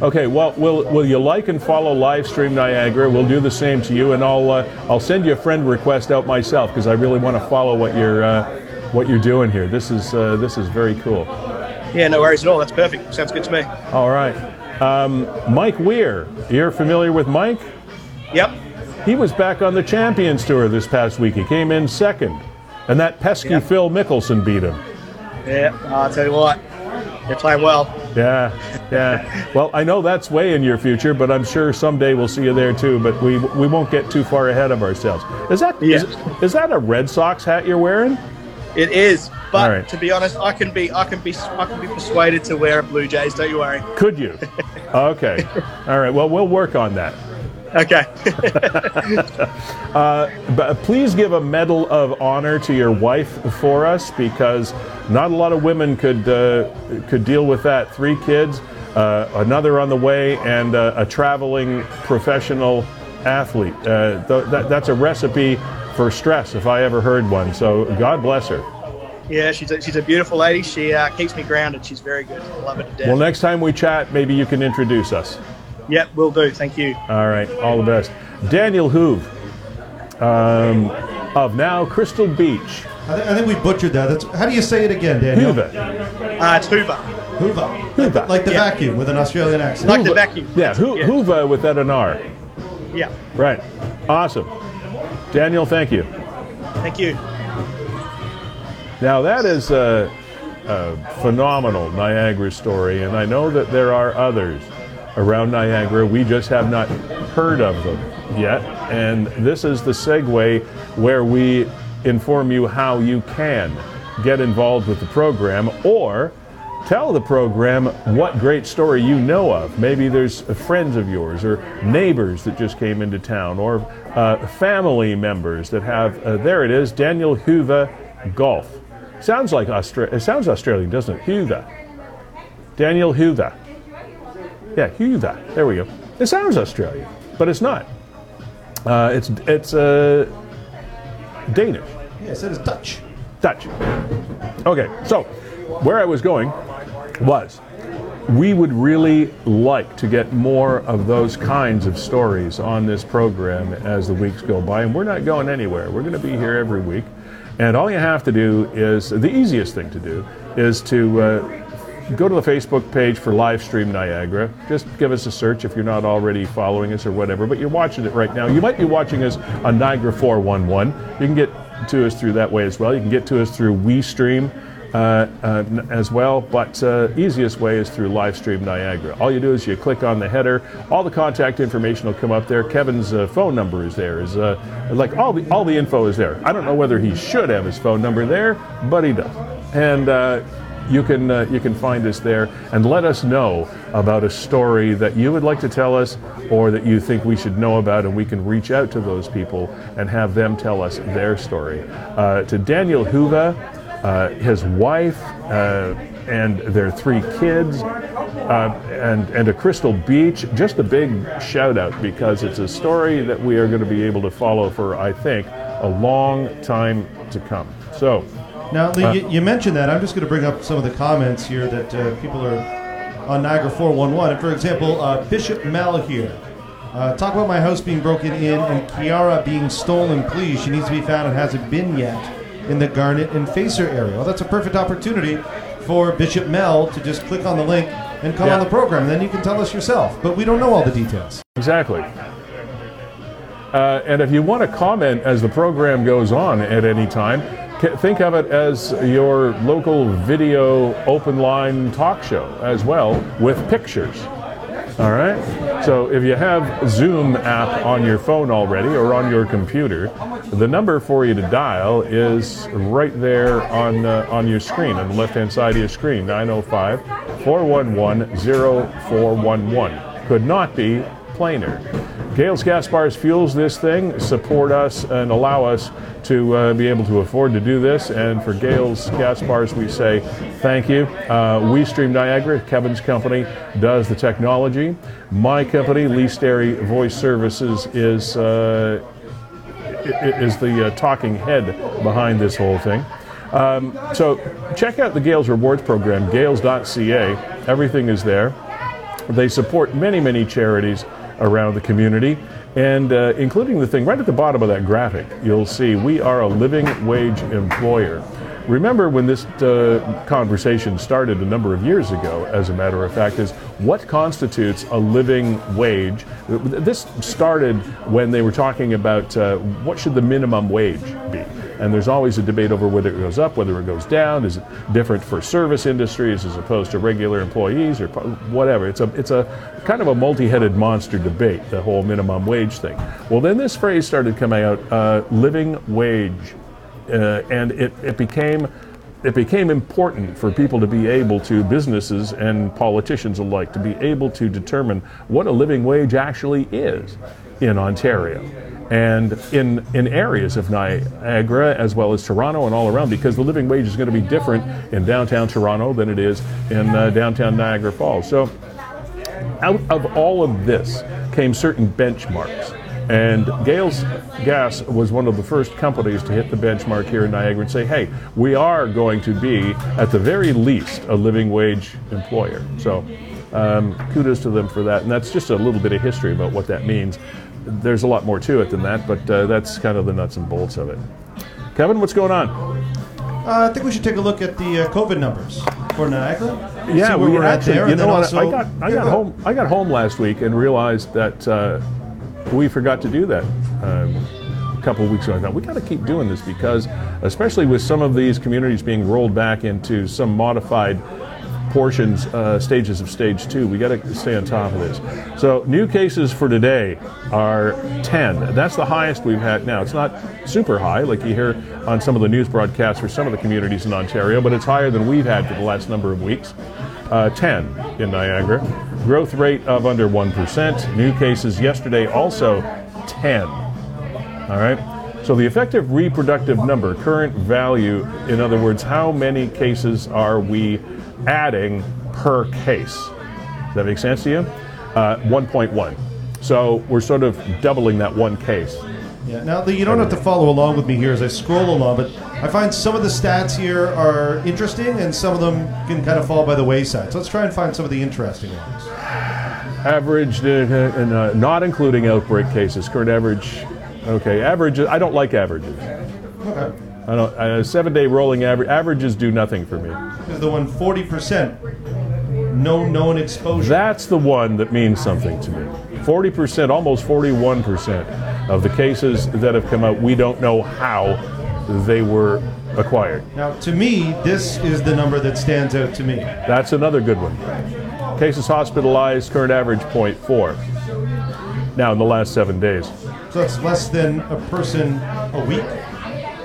Speaker 1: Okay. Well, will will you like and follow Livestream Niagara? We'll do the same to you, and I'll uh, I'll send you a friend request out myself because I really want to follow what you're uh, what you're doing here. This is uh, this is very cool.
Speaker 6: yeah, no worries at all. That's perfect. Sounds good to me.
Speaker 1: All right. Um, Mike Weir, you're familiar with Mike?
Speaker 6: Yep.
Speaker 1: He was back on the Champions Tour this past week. He came in second, and that pesky
Speaker 6: Yeah.
Speaker 1: Phil Mickelson beat him.
Speaker 6: Yeah. I'll tell you what, they're playing well.
Speaker 1: Yeah, yeah. Well, I know that's way in your future, but I'm sure someday we'll see you there too. But we we won't get too far ahead of ourselves. Is that is,
Speaker 6: Yeah.
Speaker 1: is that a Red Sox hat you're wearing?
Speaker 6: It is, but
Speaker 1: right.
Speaker 6: to be honest, I can be I can be I can be persuaded to wear a Blue Jays. Don't you worry.
Speaker 1: Could you? Okay. All right. Well, we'll work on that.
Speaker 6: Okay.
Speaker 1: But please give a medal of honor to your wife for us because not a lot of women could uh, could deal with that. Three kids, uh, another on the way, and uh, a traveling professional athlete. Uh, th- that, that's a recipe for stress if I ever heard one. So God bless her.
Speaker 6: Yeah, she's a, she's a beautiful lady. She uh, keeps me grounded. She's very good. I love her to death.
Speaker 1: Well, next time we chat, maybe you can introduce us.
Speaker 6: Yep, will do. Thank you.
Speaker 1: All right. All the best. Daniel Hoove um, of now Crystal Beach.
Speaker 3: I, th- I think we butchered that. That's, how do you say it again, Daniel?
Speaker 1: Hoover.
Speaker 6: Uh, it's Hoover.
Speaker 3: Hoover.
Speaker 1: Hoover.
Speaker 3: Like the
Speaker 6: Yeah.
Speaker 3: vacuum with an Australian accent.
Speaker 6: Like the vacuum.
Speaker 1: Yeah, Ho-
Speaker 6: Yeah.
Speaker 1: Hoover with that an R.
Speaker 6: Yeah.
Speaker 1: Right. Awesome. Daniel, thank you.
Speaker 6: Thank you.
Speaker 1: Now, that is a, a phenomenal Niagara story, and I know that there are others around Niagara. We just have not heard of them yet. And this is the segue where we inform you how you can get involved with the program or tell the program what great story you know of. Maybe there's friends of yours or neighbors that just came into town or uh, family members that have. Uh, there it is, Daniel Hoover Golf. Sounds like Austra- It sounds Australian, doesn't it? Hoover. Daniel Hoover. Yeah, Hoover. There we go. It sounds Australian, but it's not. Uh, it's it's uh, Danish.
Speaker 3: Yeah, it said it's Dutch.
Speaker 1: Dutch. Okay, so where I was going was we would really like to get more of those kinds of stories on this program as the weeks go by, and we're not going anywhere. We're going to be here every week, and all you have to do is the easiest thing to do is to uh, go to the Facebook page for Livestream Niagara. Just give us a search if you're not already following us or whatever, but you're watching it right now. You might be watching us on Niagara 411. You can get to us through that way as well. You can get to us through WeStream. Uh, uh, as well, but uh, easiest way is through Livestream Niagara. All you do is you click on the header. All the contact information will come up there. Kevin's phone number is there. Is like all the all the info is there. I don't know whether he should have his phone number there, but he does. And you can uh, you can find us there and let us know about a story that you would like to tell us or that you think we should know about and we can reach out to those people and have them tell us their story uh, to daniel Hoover uh, his wife uh, and their three kids uh, and, and to crystal beach just a big shout out because it's a story that we are going to be able to follow for i think a long time to come so
Speaker 3: Now, Lee, you, you mentioned that. I'm just going to bring up some of the comments here that uh, people are on Niagara 411. And for example, uh, Bishop Mel here. Uh, talk about my house being broken in and Kiara being stolen, please. She needs to be found and hasn't been yet in the Garnet and Facer area. Well, that's a perfect opportunity for Bishop Mel to just click on the link and come
Speaker 1: Yeah.
Speaker 3: on the program. Then you can tell us yourself. But we don't know all the details.
Speaker 1: Exactly. Uh, and if you want to comment as the program goes on at any time, think of it as your local video open line talk show as well with pictures. All right. So if you have Zoom app on your phone already or on your computer, the number for you to dial is right there on uh, on your screen, on the left-hand side of your screen. 905-411-0411. Could not be plainer. Gales Gas Bars fuels this thing, support us and allow us to uh, be able to afford to do this. And for Gales Gas Bars, we say thank you. Uh, WeStream Niagara, Kevin's company, does the technology. My company, Lee Sterry Voice Services, is uh, is the uh, talking head behind this whole thing. Um, so check out the Gales Rewards program, gales.ca. Everything is there. They support many, many charities around the community, and uh, including the thing right at the bottom of that graphic, you'll see we are a living wage employer. Remember when this uh, conversation started a number of years ago, as a matter of fact, is what constitutes a living wage? This started when they were talking about uh, what should the minimum wage be. And there's always a debate over whether it goes up, whether it goes down. Is it different for service industries as opposed to regular employees or whatever? It's a it's a kind of a multi-headed monster debate, the whole minimum wage thing. Well, then this phrase started coming out: uh, living wage, uh, and it, it became it became important for people to be able to businesses and politicians alike to be able to determine what a living wage actually is in Ontario and in in areas of Niagara as well as Toronto and all around because the living wage is going to be different in downtown Toronto than it is in uh, downtown Niagara Falls. So out of all of this came certain benchmarks. And Gales Gas was one of the first companies to hit the benchmark here in Niagara and say, hey, we are going to be, at the very least, a living wage employer. So um, kudos to them for that. And that's just a little bit of history about what that means. There's a lot more to it than that, but uh, that's kind of the nuts and bolts of it. Kevin, what's going on?
Speaker 3: Uh, I think we should take a look at the uh, COVID numbers for Niagara.
Speaker 1: Yeah, we
Speaker 3: were at
Speaker 1: actually.
Speaker 3: there,
Speaker 1: You know what? I got I got home I got home last week and realized that uh, we forgot to do that. Um, a couple of weeks ago, I thought we got to keep doing this because, especially with some of these communities being rolled back into some modified portions, uh, stages of stage two, we got to stay on top of this. So, new cases for today are 10. That's the highest we've had now. It's not super high like you hear on some of the news broadcasts for some of the communities in Ontario, but it's higher than we've had for the last number of weeks. Uh, 10 in Niagara. Growth rate of under 1%. New cases yesterday also 10. All right. So the effective reproductive number, current value, in other words, how many cases are we adding per case? Does that make sense to you? Uh, 1.1. So we're sort of doubling that one case.
Speaker 3: Yeah. Now, you don't have to follow along with me here as I scroll along, but I find some of the stats here are interesting, and some of them can kind of fall by the wayside. So let's try and find some of the interesting ones.
Speaker 1: Average, uh, and, uh, not including outbreak cases. Current average, okay. Average, I don't like averages.
Speaker 3: Okay.
Speaker 1: I don't. Uh, seven-day rolling average averages do nothing for me.
Speaker 3: Is the one 40% no known exposure.
Speaker 1: That's the one that means something to me. 40%, almost 41% of the cases that have come out, we don't know how they were acquired.
Speaker 3: now, to me, this is the number that stands out to me.
Speaker 1: That's another good one. Cases hospitalized, current average 0.4. Now, in the last seven days.
Speaker 3: So that's less than a person a week?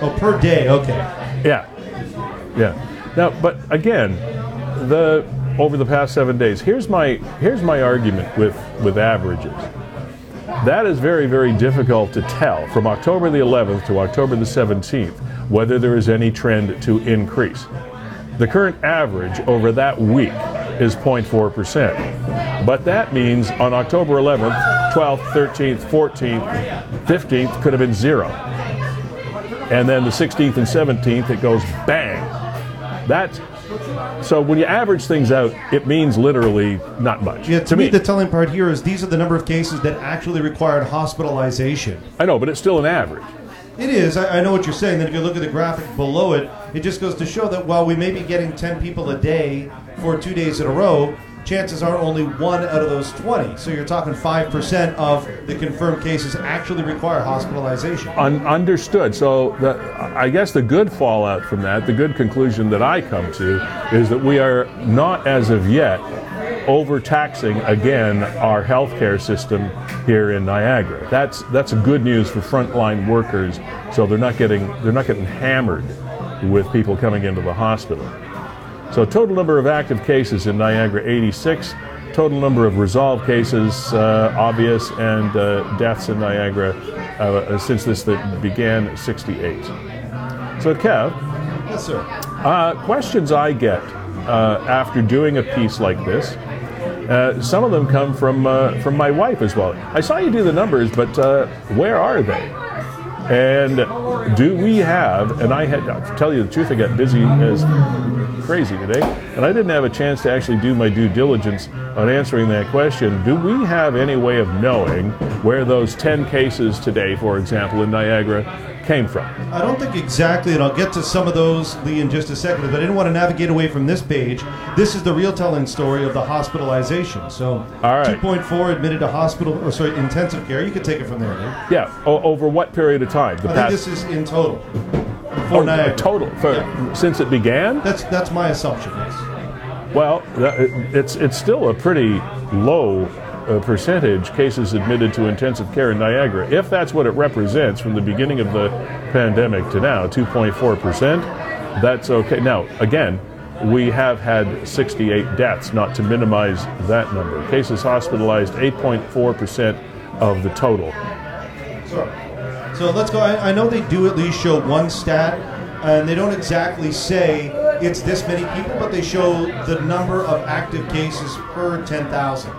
Speaker 3: Oh, per day. Okay.
Speaker 1: Yeah. Yeah. Now, but again, the over the past seven days, here's my here's my argument with with averages. That is very very difficult to tell from October the 11th to October the 17th whether there is any trend to increase. The current average over that week is 0.4 percent, but that means on October 11th, 12th, 13th, 14th, 15th could have been zero and then the 16th and 17th it goes bang. That so when you average things out, it means literally not much.
Speaker 3: Yeah, to, me, the telling part here is these are the number of cases that actually required hospitalization.
Speaker 1: I know, but it's still an average.
Speaker 3: It is. I, I know what you're saying. Then if you look at the graphic below it, it just goes to show that while we may be getting 10 people a day for two days in a row, chances are only one out of those 20. So you're talking 5% of the confirmed cases actually require hospitalization.
Speaker 1: Un- understood. So the, I guess the good fallout from that, the good conclusion that I come to, is that we are not as of yet overtaxing again our healthcare system here in Niagara. That's that's good news for frontline workers, so they're not getting they're not getting hammered with people coming into the hospital. So total number of active cases in Niagara 86, total number of resolved cases uh, obvious, and uh, deaths in Niagara uh, since this thing began 68. So Kev,
Speaker 3: Yes, sir.
Speaker 1: uh, questions I get uh, after doing a piece like this. Uh, some of them come from uh, from my wife as well. I saw you do the numbers, but uh, where are they? And do we have? And I had to tell you the truth, I got busy as crazy today, and I didn't have a chance to actually do my due diligence on answering that question. Do we have any way of knowing where those 10 cases today, for example, in Niagara, came from?
Speaker 3: I don't think exactly, and I'll get to some of those, Lee, in just a second, but I didn't want to navigate away from this page. This is the real telling story of the hospitalization. So,
Speaker 1: All right.
Speaker 3: 2.4 admitted to hospital, or sorry, intensive care. You can take it from there, Lee.
Speaker 1: Yeah, o- over what period of time? The
Speaker 3: I think this is in total. For
Speaker 1: Oh,
Speaker 3: Niagara.
Speaker 1: total for
Speaker 3: Yeah.
Speaker 1: since it began.
Speaker 3: That's that's my assumption. Yes.
Speaker 1: Well, it's it's still a pretty low uh, percentage cases admitted to intensive care in Niagara. If that's what it represents from the beginning of the pandemic to now, 2.4 percent, that's okay. Now, again. We have had 68 deaths, not to minimize that number. Cases hospitalized, 8.4% of the total.
Speaker 3: So let's go. I, I know they do at least show one stat, and they don't exactly say it's this many people, but they show the number of active cases per 10,000.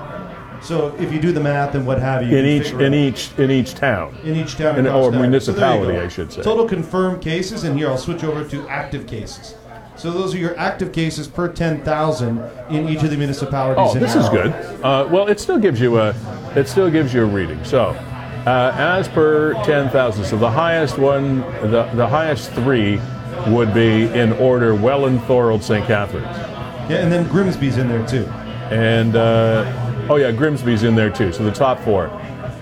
Speaker 3: So if you do the math and what have you, you
Speaker 1: In
Speaker 3: can
Speaker 1: each, in each, in each town.
Speaker 3: in each town
Speaker 1: In- or municipality,
Speaker 3: So you.
Speaker 1: I should say.
Speaker 3: Total confirmed cases, and here I'll switch over to active cases. So those are your active cases per 10,000 in each of the municipalities.
Speaker 1: Oh,
Speaker 3: in
Speaker 1: this is good. Uh, well, it still gives you a, it still gives you a reading. So, uh, as per ten thousand, so the highest one, the the highest three would be in order: Welland, Thorold, St. Catharines,
Speaker 3: Yeah, and then Grimsby's in there too.
Speaker 1: and uh, oh yeah, Grimsby's in there too. So the top four,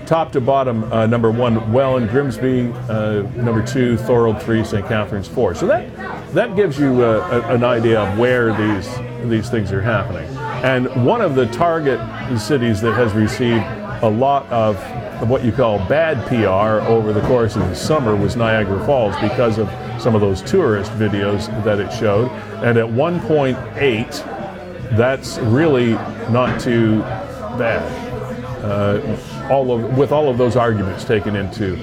Speaker 1: top to bottom, uh, number one, Welland, Grimsby, uh, number two, Thorold, three, St. Catharines, four. So that that gives you uh, a, an idea of where these these things are happening. And one of the target cities that has received a lot of what you call bad PR over the course of the summer was Niagara Falls because of some of those tourist videos that it showed. And at 1.8, that's really not too bad. Uh, all of, with all of those arguments taken into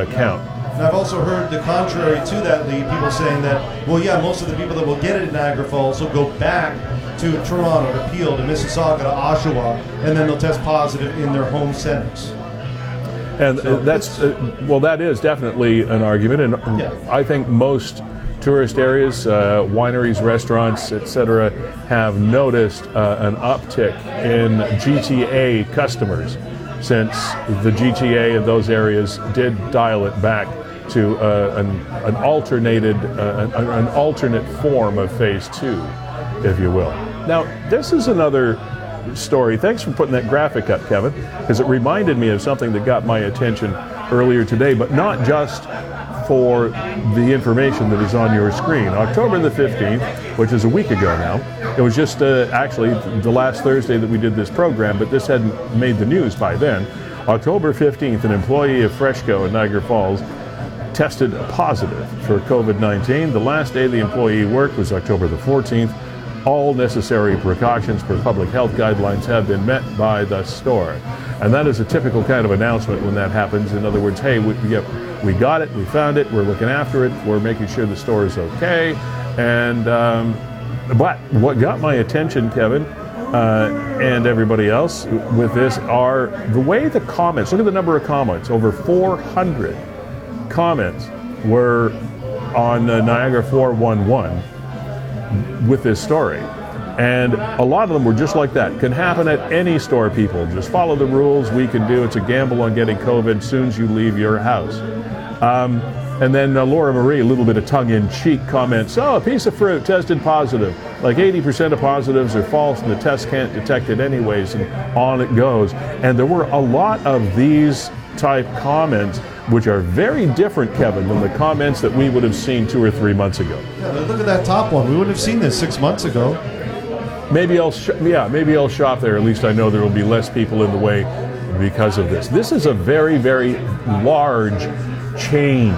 Speaker 1: account.
Speaker 3: And I've also heard the contrary to that, Lee. People saying that, well, yeah, most of the people that will get it in Niagara Falls will go back to Toronto, to Peel, to Mississauga, to Oshawa, and then they'll test positive in their home centers.
Speaker 1: And uh, that's, uh, well, that is definitely an argument. And
Speaker 3: Yeah.
Speaker 1: I think most tourist areas, uh, wineries, restaurants, etc., have noticed uh, an uptick in GTA customers since the GTA in those areas did dial it back to uh, an, an alternated, uh, an, an alternate form of phase two, if you will. Now, this is another story. Thanks for putting that graphic up, Kevin, because it reminded me of something that got my attention earlier today, but not just for the information that is on your screen. October the 15th, which is a week ago now, it was just uh, actually the last Thursday that we did this program, but this hadn't made the news by then. October 15th, an employee of Freshco in Niagara Falls tested positive for COVID 19. The last day the employee worked was October the 14th. All necessary precautions for public health guidelines have been met by the store. And that is a typical kind of announcement when that happens. In other words, hey, we, yep, we got it, we found it, we're looking after it, we're making sure the store is okay. And, um, but what got my attention, Kevin, uh, and everybody else with this are the way the comments, look at the number of comments, over 400 comments were on uh, Niagara 411 with this story. And a lot of them were just like that. Can happen at any store, people. Just follow the rules. We can do. It's a gamble on getting COVID soon as you leave your house. Um, and then uh, Laura Marie, a little bit of tongue in cheek comments Oh, a piece of fruit tested positive. Like 80% of positives are false, and the test can't detect it anyways, and on it goes. And there were a lot of these type comments, which are very different, Kevin, than the comments that we would have seen two or three months ago.
Speaker 3: Yeah, look at that top one. We wouldn't have seen this six months ago.
Speaker 1: maybe I'll sh- yeah maybe I'll shop there. At least I know there will be less people in the way because of this. This is a very very large change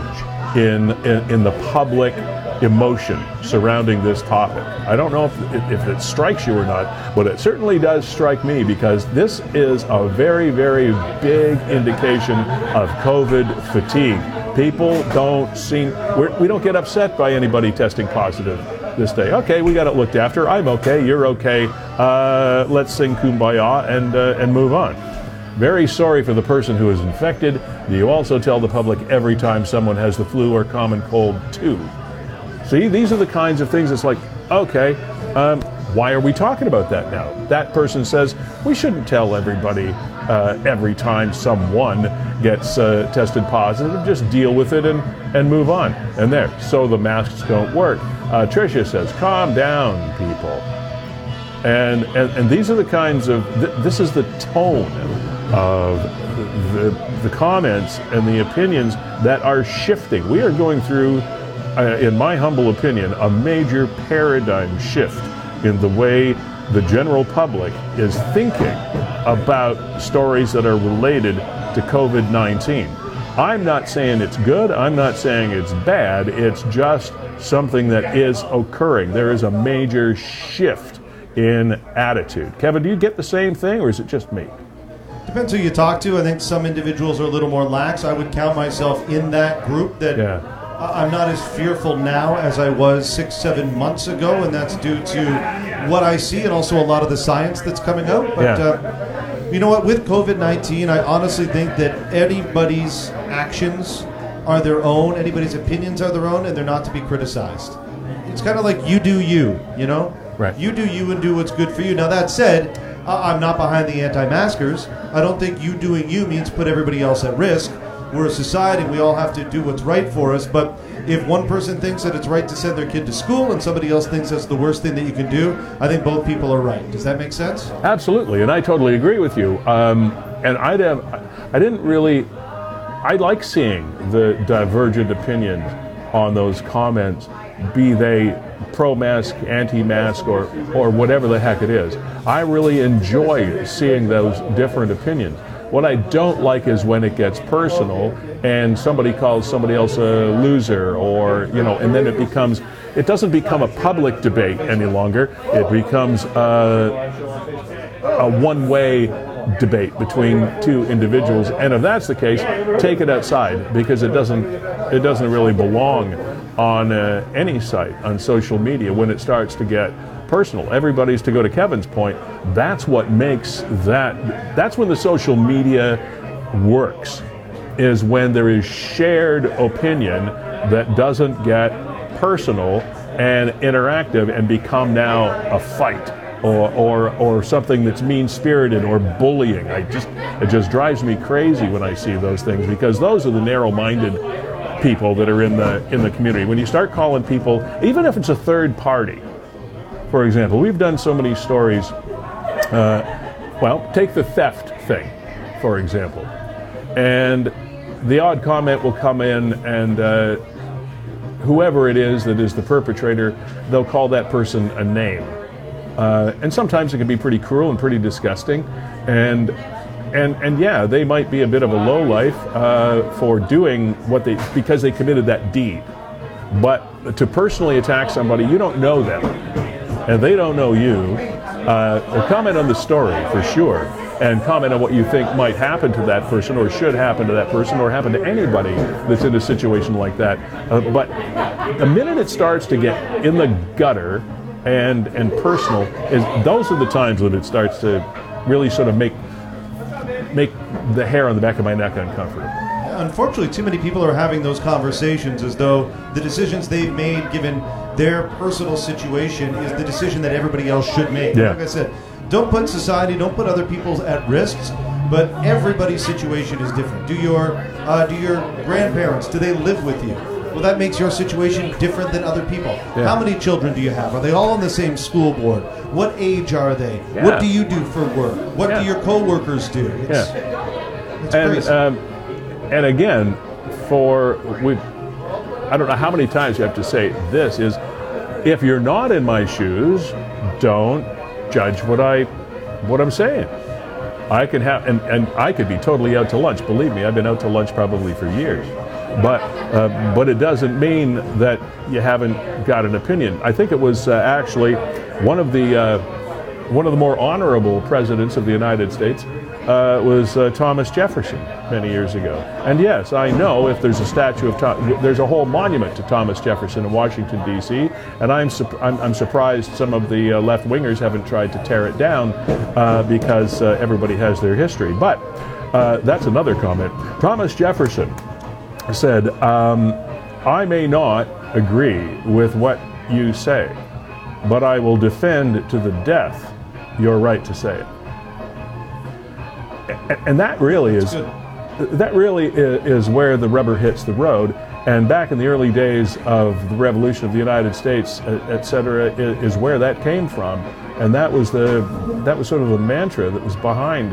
Speaker 1: in in, in the public emotion surrounding this topic. I don't know if, if it strikes you or not, but it certainly does strike me because this is a very, very big indication of COVID fatigue. People don't seem, we're, we don't get upset by anybody testing positive this day. Okay, we got it looked after. I'm okay. You're okay. Uh, let's sing kumbaya and, uh, and move on. Very sorry for the person who is infected. You also tell the public every time someone has the flu or common cold, too. See, these are the kinds of things it's like, okay, um, why are we talking about that now? That person says we shouldn't tell everybody uh, every time someone gets uh, tested positive, just deal with it and, and move on. And there, so the masks don't work. Uh, Tricia says, calm down, people. And, and, and these are the kinds of, th- this is the tone of the, the comments and the opinions that are shifting. We are going through in my humble opinion, a major paradigm shift in the way the general public is thinking about stories that are related to COVID 19. I'm not saying it's good, I'm not saying it's bad, it's just something that is occurring. There is a major shift in attitude. Kevin, do you get the same thing, or is it just me?
Speaker 3: Depends who you talk to. I think some individuals are a little more lax. I would count myself in that group that
Speaker 1: Yeah.
Speaker 3: I'm not as fearful now as I was six, seven months ago, and that's due to what I see and also a lot of the science that's coming out. But
Speaker 1: Yeah.
Speaker 3: uh, you know what? With COVID 19, I honestly think that anybody's actions are their own, anybody's opinions are their own, and they're not to be criticized. It's kind of like you do you, you know?
Speaker 1: Right.
Speaker 3: You do you and do what's good for you. Now, that said, I'm not behind the anti maskers. I don't think you doing you means put everybody else at risk. We're a society, we all have to do what's right for us. But if one person thinks that it's right to send their kid to school and somebody else thinks that's the worst thing that you can do, I think both people are right. Does that make sense?
Speaker 1: Absolutely, and I totally agree with you. Um, and I'd have, I didn't really, I like seeing the divergent opinions on those comments, be they pro-mask, anti-mask, or or whatever the heck it is. I really enjoy seeing those different opinions. What I don't like is when it gets personal and somebody calls somebody else a loser, or you know, and then it becomes, it doesn't become a public debate any longer. It becomes. Uh, a one-way debate between two individuals and if that's the case take it outside because it doesn't it doesn't really belong on uh, any site on social media when it starts to get personal everybody's to go to Kevin's point that's what makes that that's when the social media works is when there is shared opinion that doesn't get personal and interactive and become now a fight or, or, or something that's mean spirited or bullying. I just, it just drives me crazy when I see those things because those are the narrow minded people that are in the, in the community. When you start calling people, even if it's a third party, for example, we've done so many stories. Uh, well, take the theft thing, for example. And the odd comment will come in, and uh, whoever it is that is the perpetrator, they'll call that person a name. Uh, and sometimes it can be pretty cruel and pretty disgusting. And and and yeah, they might be a bit of a low life uh, for doing what they because they committed that deed. But to personally attack somebody, you don't know them, and they don't know you. Uh, comment on the story for sure, and comment on what you think might happen to that person, or should happen to that person, or happen to anybody that's in a situation like that. Uh, but the minute it starts to get in the gutter and and personal, is those are the times when it starts to really sort of make make the hair on the back of my neck uncomfortable.
Speaker 3: Unfortunately, too many people are having those conversations as though the decisions they've made, given their personal situation, is the decision that everybody else should make.
Speaker 1: Yeah.
Speaker 3: Like I said, don't put society, don't put other people at risks. But everybody's situation is different. Do your uh, do your grandparents do they live with you? Well, that makes your situation different than other people. How many children do you have? Are they all on the same school board? What age are they?
Speaker 1: Yeah.
Speaker 3: What do you do for work? What
Speaker 1: Yeah.
Speaker 3: do your coworkers do? It's, it's
Speaker 1: and
Speaker 3: crazy.
Speaker 1: um, and again, for we, I don't know how many times you have to say this is, if you're not in my shoes, don't judge what I what I'm saying. I can have and, and I could be totally out to lunch. Believe me, I've been out to lunch probably for years. But uh, but it doesn't mean that you haven't got an opinion. I think it was uh, actually one of the uh, one of the more honorable presidents of the United States uh, was uh, Thomas Jefferson many years ago. And yes, I know if there's a statue of Tom, there's a whole monument to Thomas Jefferson in Washington D.C. And I'm sup- I'm, I'm surprised some of the uh, left wingers haven't tried to tear it down uh, because uh, everybody has their history. But uh, that's another comment. Thomas Jefferson said, um, "I may not agree with what you say, but I will defend to the death your right to say it." And that really is that really is where the rubber hits the road. And back in the early days of the revolution of the United States, et cetera, is where that came from. And that was the that was sort of the mantra that was behind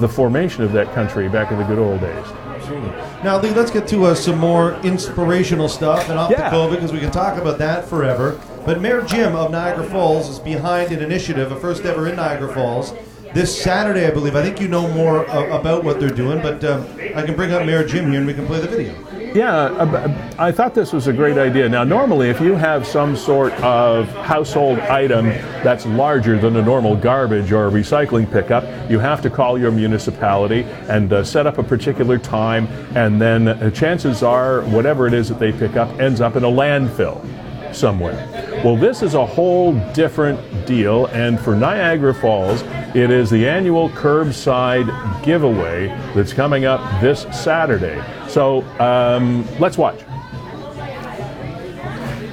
Speaker 1: the formation of that country back in the good old days. Absolutely.
Speaker 3: Now, Lee, let's get to uh, some more inspirational stuff and off
Speaker 1: Yeah.
Speaker 3: the COVID because we can talk about that forever. But Mayor Jim of Niagara Falls is behind an initiative, a first ever in Niagara Falls, this Saturday, I believe. I think you know more uh, about what they're doing, but um, I can bring up Mayor Jim here and we can play the video.
Speaker 1: Yeah, uh, I thought this was a great idea. Now, normally, if you have some sort of household item that's larger than a normal garbage or recycling pickup, you have to call your municipality and uh, set up a particular time, and then uh, chances are, whatever it is that they pick up ends up in a landfill somewhere. Well, this is a whole different deal, and for Niagara Falls, it is the annual curbside giveaway that's coming up this Saturday. So um, let's watch.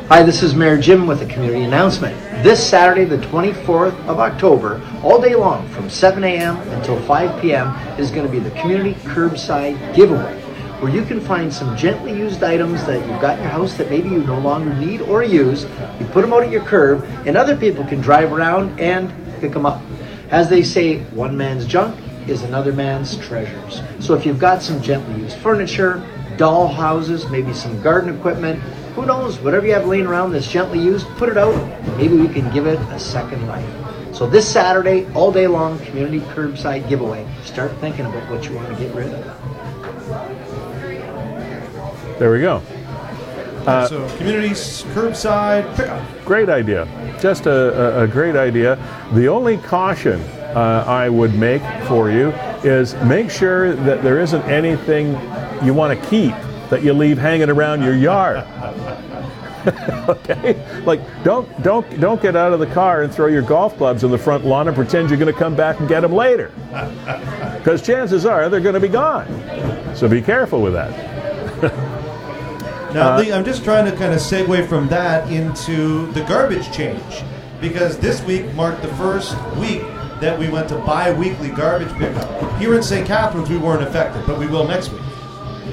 Speaker 7: Hi, this is Mayor Jim with a community announcement. This Saturday, the 24th of October, all day long from 7 a.m. until 5 p.m., is going to be the Community Curbside Giveaway, where you can find some gently used items that you've got in your house that maybe you no longer need or use. You put them out at your curb, and other people can drive around and pick them up. As they say, one man's junk is another man's treasures. So if you've got some gently used furniture, doll houses, maybe some garden equipment, who knows, whatever you have laying around that's gently used, put it out. Maybe we can give it a second life. So this Saturday, all day long, community curbside giveaway. Start thinking about what you want to get rid of.
Speaker 1: There we go.
Speaker 3: so, communities, curbside, pickup.
Speaker 1: Great idea. Just a, a, a great idea. The only caution uh, I would make for you is make sure that there isn't anything you want to keep that you leave hanging around your yard. okay? Like don't don't don't get out of the car and throw your golf clubs in the front lawn and pretend you're going to come back and get them later. Because chances are they're going to be gone. So be careful with that.
Speaker 3: Now, Lee, I'm just trying to kind of segue from that into the garbage change because this week marked the first week that we went to bi-weekly garbage pickup. Here in St. Catharines, we weren't affected, but we will next week.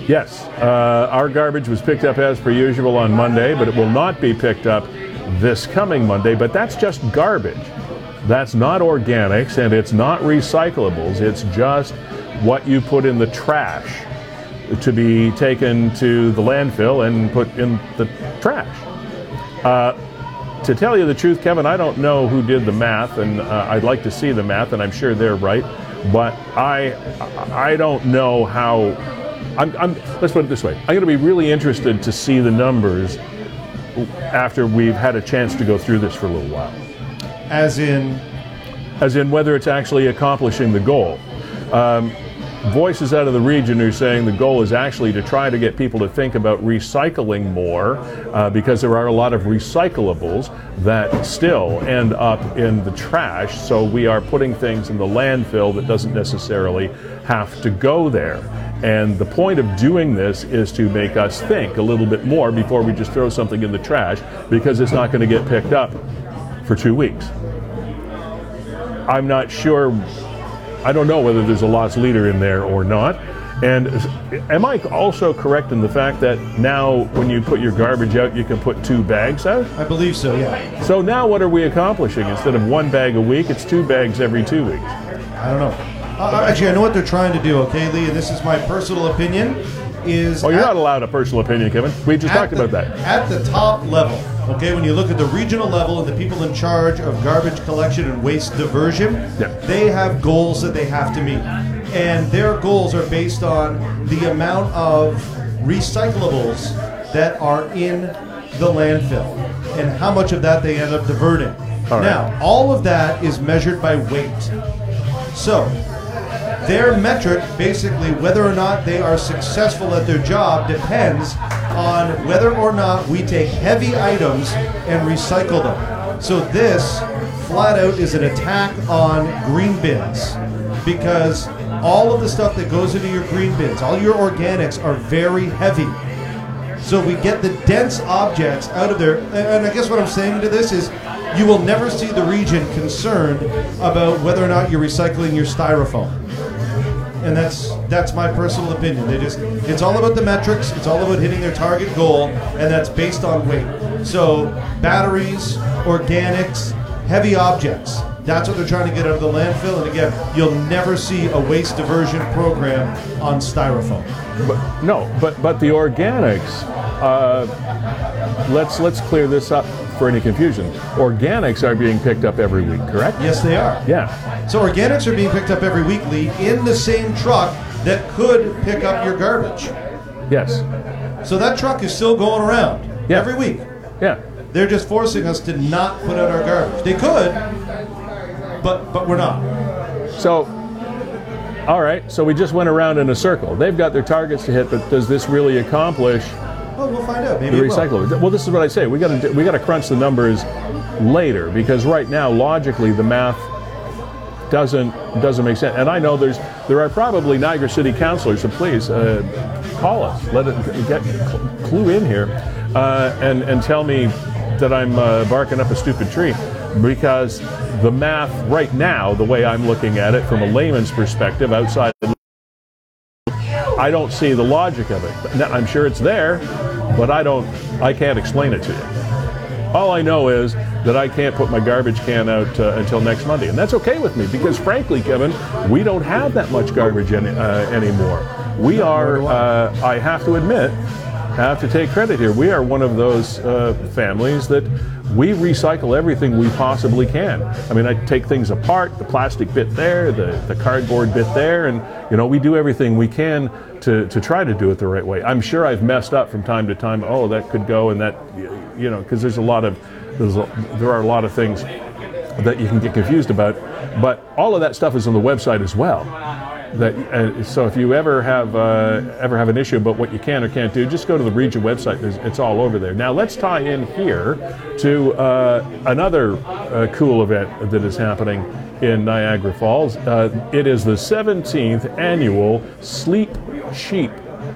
Speaker 1: Yes, uh, our garbage was picked up as per usual on Monday, but it will not be picked up this coming Monday. But that's just garbage. That's not organics and it's not recyclables. It's just what you put in the trash to be taken to the landfill and put in the trash. Uh, to tell you the truth, Kevin, I don't know who did the math, and uh, I'd like to see the math, and I'm sure they're right. But I, I don't know how. I'm, I'm, let's put it this way. I'm going to be really interested to see the numbers after we've had a chance to go through this for a little while,
Speaker 3: As in,
Speaker 1: as in whether it's actually accomplishing the goal. Um, voices out of the region are saying the goal is actually to try to get people to think about recycling more uh, because there are a lot of recyclables that still end up in the trash. So we are putting things in the landfill that doesn't necessarily have to go there. And the point of doing this is to make us think a little bit more before we just throw something in the trash because it's not going to get picked up for two weeks. I'm not sure I don't know whether there's a loss leader in there or not. And am I also correct in the fact that now when you put your garbage out, you can put two bags out?
Speaker 3: I believe so, yeah.
Speaker 1: So now what are we accomplishing? Instead of one bag a week, it's two bags every two weeks.
Speaker 3: I don't know. Uh, actually, I know what they're trying to do, okay, Lee, and this is my personal opinion, is...
Speaker 1: Oh, you're not allowed a personal opinion, Kevin. We just talked
Speaker 3: the-
Speaker 1: about that.
Speaker 3: At the top level, Okay, when you look at the regional level and the people in charge of garbage collection and waste diversion,
Speaker 1: Yeah.
Speaker 3: they have goals that they have to meet. And their goals are based on the amount of recyclables that are in the landfill and how much of that they end up diverting.
Speaker 1: All right.
Speaker 3: Now, all of that is measured by weight. So, their metric, basically, whether or not they are successful at their job, depends on whether or not we take heavy items and recycle them. So, this flat out is an attack on green bins because all of the stuff that goes into your green bins, all your organics, are very heavy. So we get the dense objects out of there. And I guess what I'm saying to this is you will never see the region concerned about whether or not you're recycling your styrofoam. And that's that's my personal opinion. They just it's all about the metrics, it's all about hitting their target goal, and that's based on weight. So batteries, organics, heavy objects. That's what they're trying to get out of the landfill. And again, you'll never see a waste diversion program on styrofoam.
Speaker 1: But, no, but but the organics. Uh, let's let's clear this up for any confusion. Organics are being picked up every week, correct?
Speaker 3: Yes, they are.
Speaker 1: Yeah.
Speaker 3: So organics are being picked up every weekly in the same truck that could pick up your garbage.
Speaker 1: Yes.
Speaker 3: So that truck is still going around
Speaker 1: Yeah.
Speaker 3: every week.
Speaker 1: Yeah.
Speaker 3: They're just forcing us to not put out our garbage. They could, but but we're not.
Speaker 1: So, all right. So we just went around in a circle. They've got their targets to hit, but does this really accomplish
Speaker 3: Well, we'll find out.
Speaker 1: the
Speaker 3: Maybe it will.
Speaker 1: Well, this is what I say. We got to we got to crunch the numbers later because right now, logically, the math doesn't doesn't make sense. And I know there's there are probably Niagara City councilors, so please uh, call us. Let it get cl- clue in here uh, and and tell me that I'm uh, barking up a stupid tree because the math right now, the way I'm looking at it from a layman's perspective, outside. I don't see the logic of it. Now, I'm sure it's there, but I don't. I can't explain it to you. All I know is that I can't put my garbage can out uh, until next Monday, and that's okay with me because, frankly, Kevin, we don't have that much garbage any, uh, anymore. We are. Uh, I have to admit, I have to take credit here. We are one of those uh, families that we recycle everything we possibly can. I mean, I take things apart, the plastic bit there, the, the cardboard bit there, and you know, we do everything we can to, to try to do it the right way. I'm sure I've messed up from time to time. Oh, that could go, and that, you know, because there's a lot of there's a, there are a lot of things that you can get confused about. But all of that stuff is on the website as well. That uh, so if you ever have uh, ever have an issue about what you can or can't do, just go to the region website. There's, it's all over there. Now let's tie in here to uh, another uh, cool event that is happening in Niagara Falls. Uh, it is the 17th annual Sleep Cheap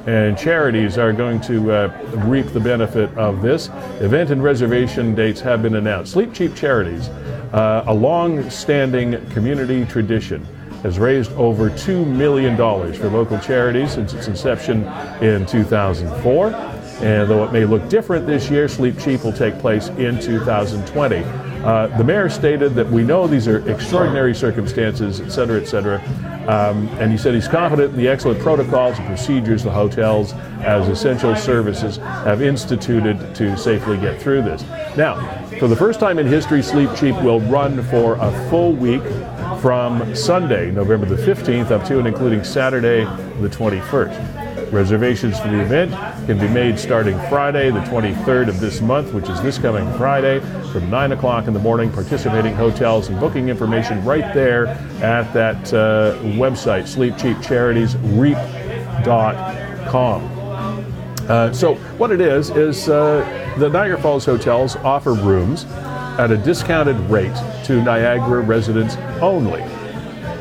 Speaker 1: and charities are going to uh, reap the benefit of this. Event and reservation dates have been announced. Sleep Cheap Charities, uh, a long standing community tradition, has raised over $2 million for local charities since its inception in 2004. And though it may look different this year, Sleep Cheap will take place in 2020. Uh, the mayor stated that we know these are extraordinary circumstances, et cetera, et cetera. Um, and he said he's confident in the excellent protocols and procedures the hotels, as essential services, have instituted to safely get through this. Now, for the first time in history, Sleep Cheap will run for a full week from Sunday, November the 15th, up to and including Saturday, the 21st. Reservations for the event can be made starting Friday, the 23rd of this month, which is this coming Friday, from 9 o'clock in the morning. Participating hotels and booking information right there at that uh, website, sleepcheapcharitiesreap.com. Uh, so, what it is, is uh, the Niagara Falls hotels offer rooms at a discounted rate to Niagara residents only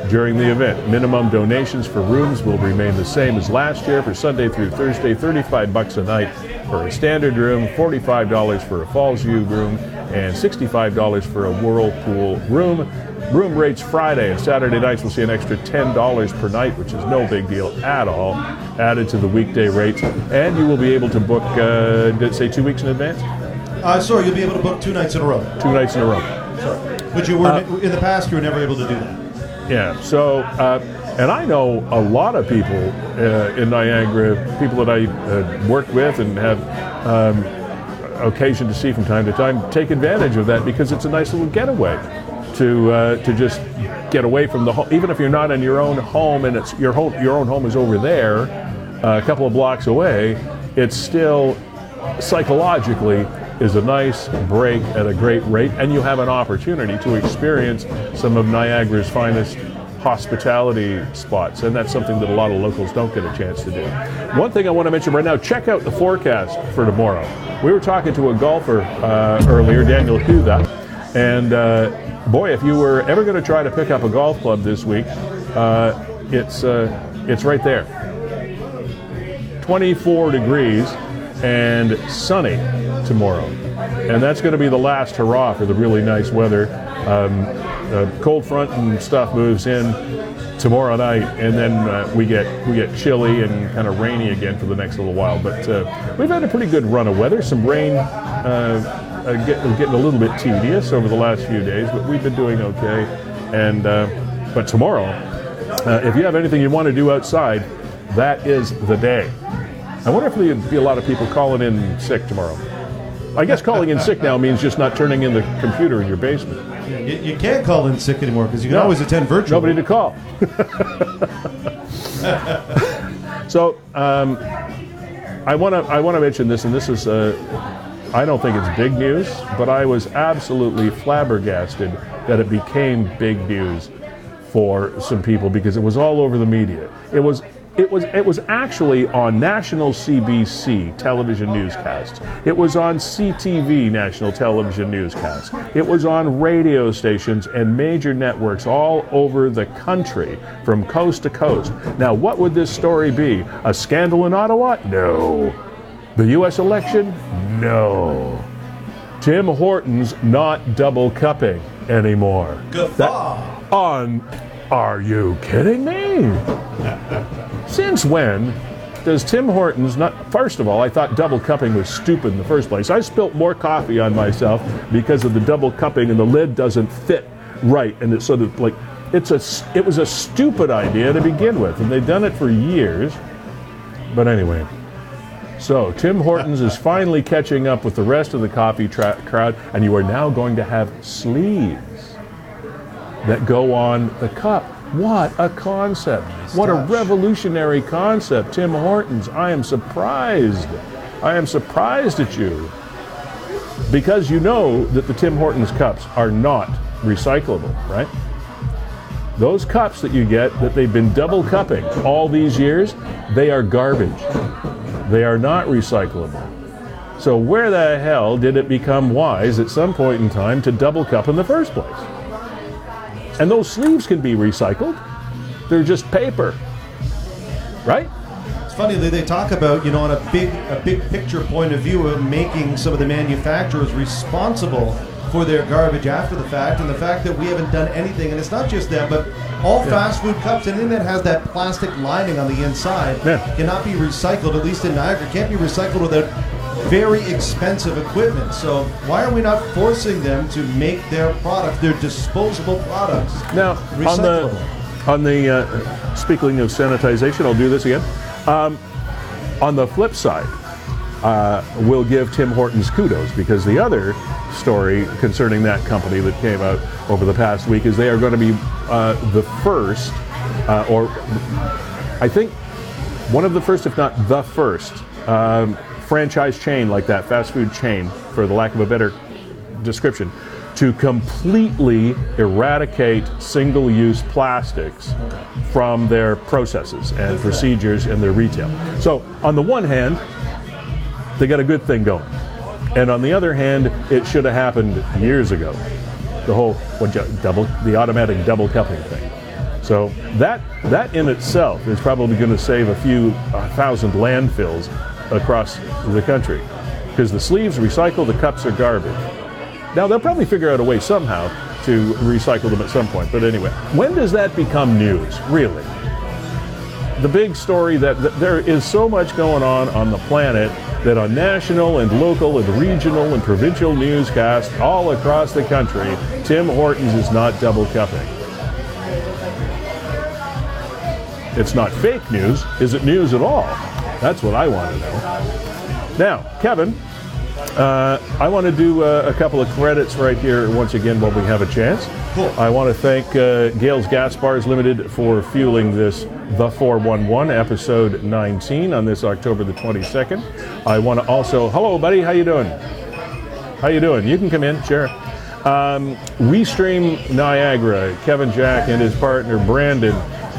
Speaker 1: during the event. Minimum donations for rooms will remain the same as last year for Sunday through Thursday, 35 bucks a night for a standard room, $45 for a Falls View room, and $65 for a Whirlpool room. Room rates Friday and Saturday nights will see an extra $10 per night, which is no big deal at all, added to the weekday rates. And you will be able to book, uh, say two weeks in advance?
Speaker 3: Uh, sorry, you'll be able to book two nights in a row.
Speaker 1: Two nights in a row. Sorry.
Speaker 3: But you were in the past, you were never able to do that.
Speaker 1: Yeah. So, uh, and I know a lot of people uh, in Niagara, people that I uh, work with and have um, occasion to see from time to time, take advantage of that because it's a nice little getaway to uh, to just get away from the home. Even if you're not in your own home and it's your home, your own home is over there, uh, a couple of blocks away. It's still psychologically is a nice break at a great rate, and you have an opportunity to experience some of Niagara's finest hospitality spots, and that's something that a lot of locals don't get a chance to do. One thing I want to mention right now check out the forecast for tomorrow. We were talking to a golfer uh, earlier, Daniel Huda, and uh, boy, if you were ever going to try to pick up a golf club this week, uh, it's, uh, it's right there. 24 degrees and sunny tomorrow. And that's going to be the last hurrah for the really nice weather. Um, uh, cold front and stuff moves in tomorrow night, and then uh, we get we get chilly and kind of rainy again for the next little while. But uh, we've had a pretty good run of weather. Some rain uh, uh, get, getting a little bit tedious over the last few days, but we've been doing okay. And uh, but tomorrow, uh, if you have anything you want to do outside, that is the day. I wonder if there'll be a lot of people calling in sick tomorrow. I guess calling in sick now means just not turning in the computer in your basement.
Speaker 3: You, you can't call in sick anymore because you can
Speaker 1: No.
Speaker 3: always attend virtual.
Speaker 1: Nobody to call. so um, I want to I want to mention this, and this is uh, I don't think it's big news, but I was absolutely flabbergasted that it became big news for some people because it was all over the media. It was. It was, it was actually on national CBC television newscasts. It was on CTV national television newscasts. It was on radio stations and major networks all over the country from coast to coast. Now, what would this story be? A scandal in Ottawa? No. The U.S. election? No. Tim Hortons not double cupping anymore.
Speaker 3: Guffaw.
Speaker 1: On. Are you kidding me? Since when does Tim Hortons not? First of all, I thought double cupping was stupid in the first place. I spilt more coffee on myself because of the double cupping, and the lid doesn't fit right, and it's sort of like it's a. It was a stupid idea to begin with, and they've done it for years. But anyway. So, Tim Hortons is finally catching up with the rest of the coffee tra- crowd, and you are now going to have sleeves that go on the cup. What a concept. What a revolutionary concept. Tim Hortons, I am surprised. I am surprised at you. Because you know that the Tim Hortons cups are not recyclable, right? Those cups that you get that they've been double cupping all these years, they are garbage. They are not recyclable. So, where the hell did it become wise at some point in time to double cup in the first place? And those sleeves can be recycled. They're just paper. Right?
Speaker 3: It's funny that they talk about, you know, on a big a big picture point of view of making some of the manufacturers responsible for their garbage after the fact, and the fact that we haven't done anything, and it's not just them, but all fast food cups, anything that has that plastic lining on the inside
Speaker 1: Yeah.
Speaker 3: cannot be recycled, at least in Niagara, can't be recycled without very expensive equipment. So why are we not forcing them to make their products, their disposable products,
Speaker 1: Now, on the on the uh, speaking of sanitization, I'll do this again. Um, on the flip side, uh, we'll give Tim Hortons kudos because the other story concerning that company that came out over the past week is they are going to be uh, the first, uh, or I think one of the first, if not the first, um, franchise chain like that, fast food chain, for the lack of a better description, to completely eradicate single use plastics from their processes and procedures and their retail. So, on the one hand, they got a good thing going. And on the other hand, it should have happened years ago. The whole what double, the automatic double cupping thing. So that that in itself is probably going to save a few thousand landfills across the country, because the sleeves recycle, the cups are garbage. Now they'll probably figure out a way somehow to recycle them at some point. But anyway, when does that become news? Really? the big story that, there is so much going on on the planet that on national and local and regional and provincial newscasts all across the country, Tim Hortons is not double cupping. It's not fake news. Is it news at all? That's what I want to know. Now, Kevin, Uh, I want to do uh, a couple of credits right here once again while we have a chance.
Speaker 3: Cool.
Speaker 1: I want to thank uh, Gales Gas Bars Limited for fueling this The 411 episode 19 on this October the 22nd. I want to also, hello buddy, how you doing? How you doing? You can come in, sure. Um, WeStream Niagara, Kevin Jack and his partner Brandon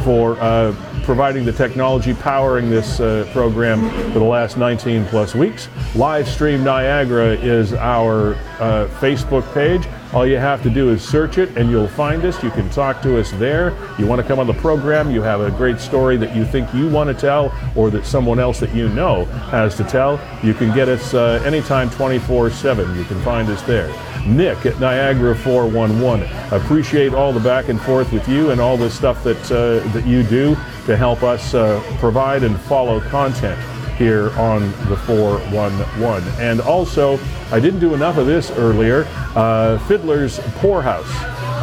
Speaker 1: for uh, providing the technology powering this uh, program for the last 19 plus weeks. Live Stream Niagara is our uh, Facebook page. All you have to do is search it and you'll find us. You can talk to us there. You want to come on the program, you have a great story that you think you want to tell or that someone else that you know has to tell, you can get us uh, anytime 24 7. You can find us there. Nick at Niagara 411. Appreciate all the back and forth with you and all the stuff that uh, that you do to help us uh, provide and follow content here on the 411. And also, I didn't do enough of this earlier. Uh, Fiddler's Poorhouse.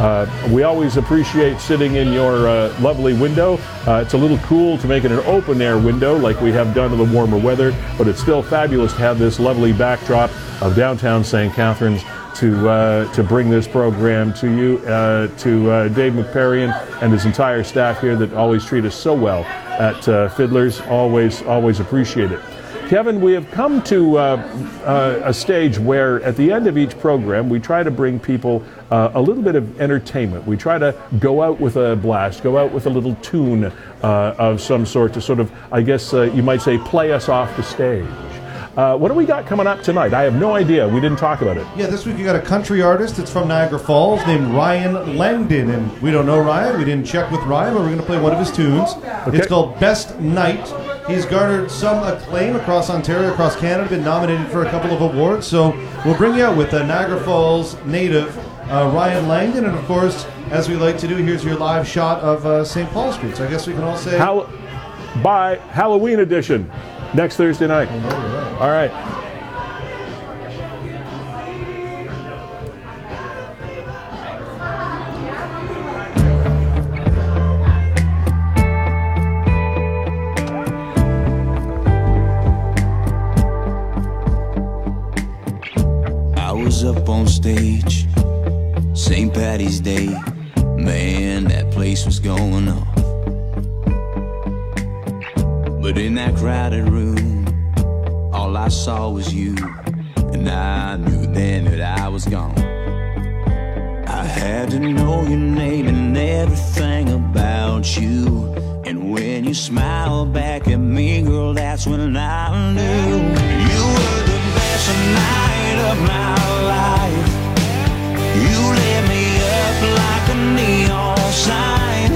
Speaker 1: Uh, we always appreciate sitting in your uh, lovely window. Uh, it's a little cool to make it an open air window like we have done in the warmer weather, but it's still fabulous to have this lovely backdrop of downtown St. Catharines to uh, to bring this program to you, uh, to uh, Dave McParian and his entire staff here that always treat us so well at uh, Fiddlers. Always, always appreciate it. Kevin, we have come to uh, uh, a stage where at the end of each program, we try to bring people uh, a little bit of entertainment. We try to go out with a blast, go out with a little tune uh, of some sort to sort of, I guess uh, you might say, play us off the stage. Uh, what do we got coming up tonight? I have no idea. We didn't talk about it.
Speaker 3: Yeah, this week we got a country artist. It's from Niagara Falls named Ryan Langdon. And we don't know Ryan. We didn't check with Ryan, but we're going to play one of his tunes. It's called Best Night. He's garnered some acclaim across Ontario, across Canada, been nominated for a couple of awards. So we'll bring you out with a Niagara Falls native, uh, Ryan Langdon. And of course, as we like to do, here's your live shot of uh, St. Paul Street. So I guess we can all say.
Speaker 1: Hall- by Halloween edition next Thursday night. All right.
Speaker 8: I was up on stage, St. Patty's Day. Man, that place was going off. But in that crowded room, all I saw was you. And I knew then that I was gone. I had to know your name and everything about you. And when you smiled back at me, girl, that's when I knew you were the best night of my life. You lit me up like a neon sign.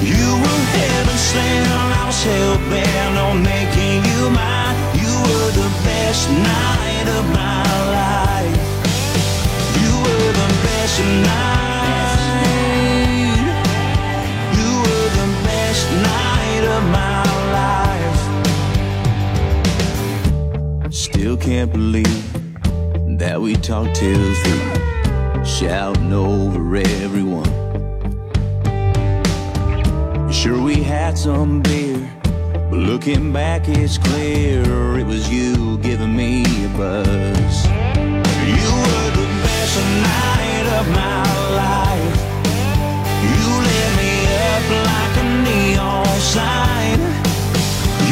Speaker 8: You were heaven sent, hell bent on making you mine. You were the best night of my life. You were the best night. You were the best night of my life. Still can't believe that we talked till three, shouting over everyone. Sure, we had some beer, but looking back, it's clear it was you giving me a buzz. You were the best night of my life. You lit me up like a neon sign.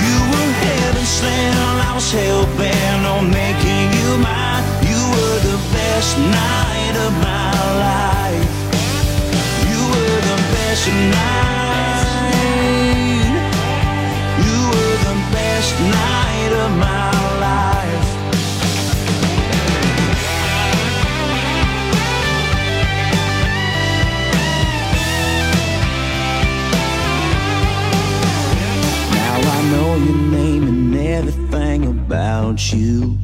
Speaker 8: You were heaven sent, I was hell bent on making you mine. You were the best night of my life. You were the best night. You.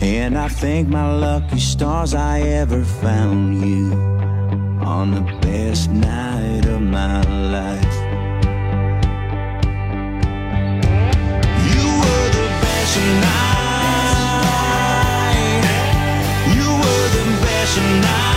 Speaker 8: And I thank my lucky stars I ever found you on the best night of my life. Night.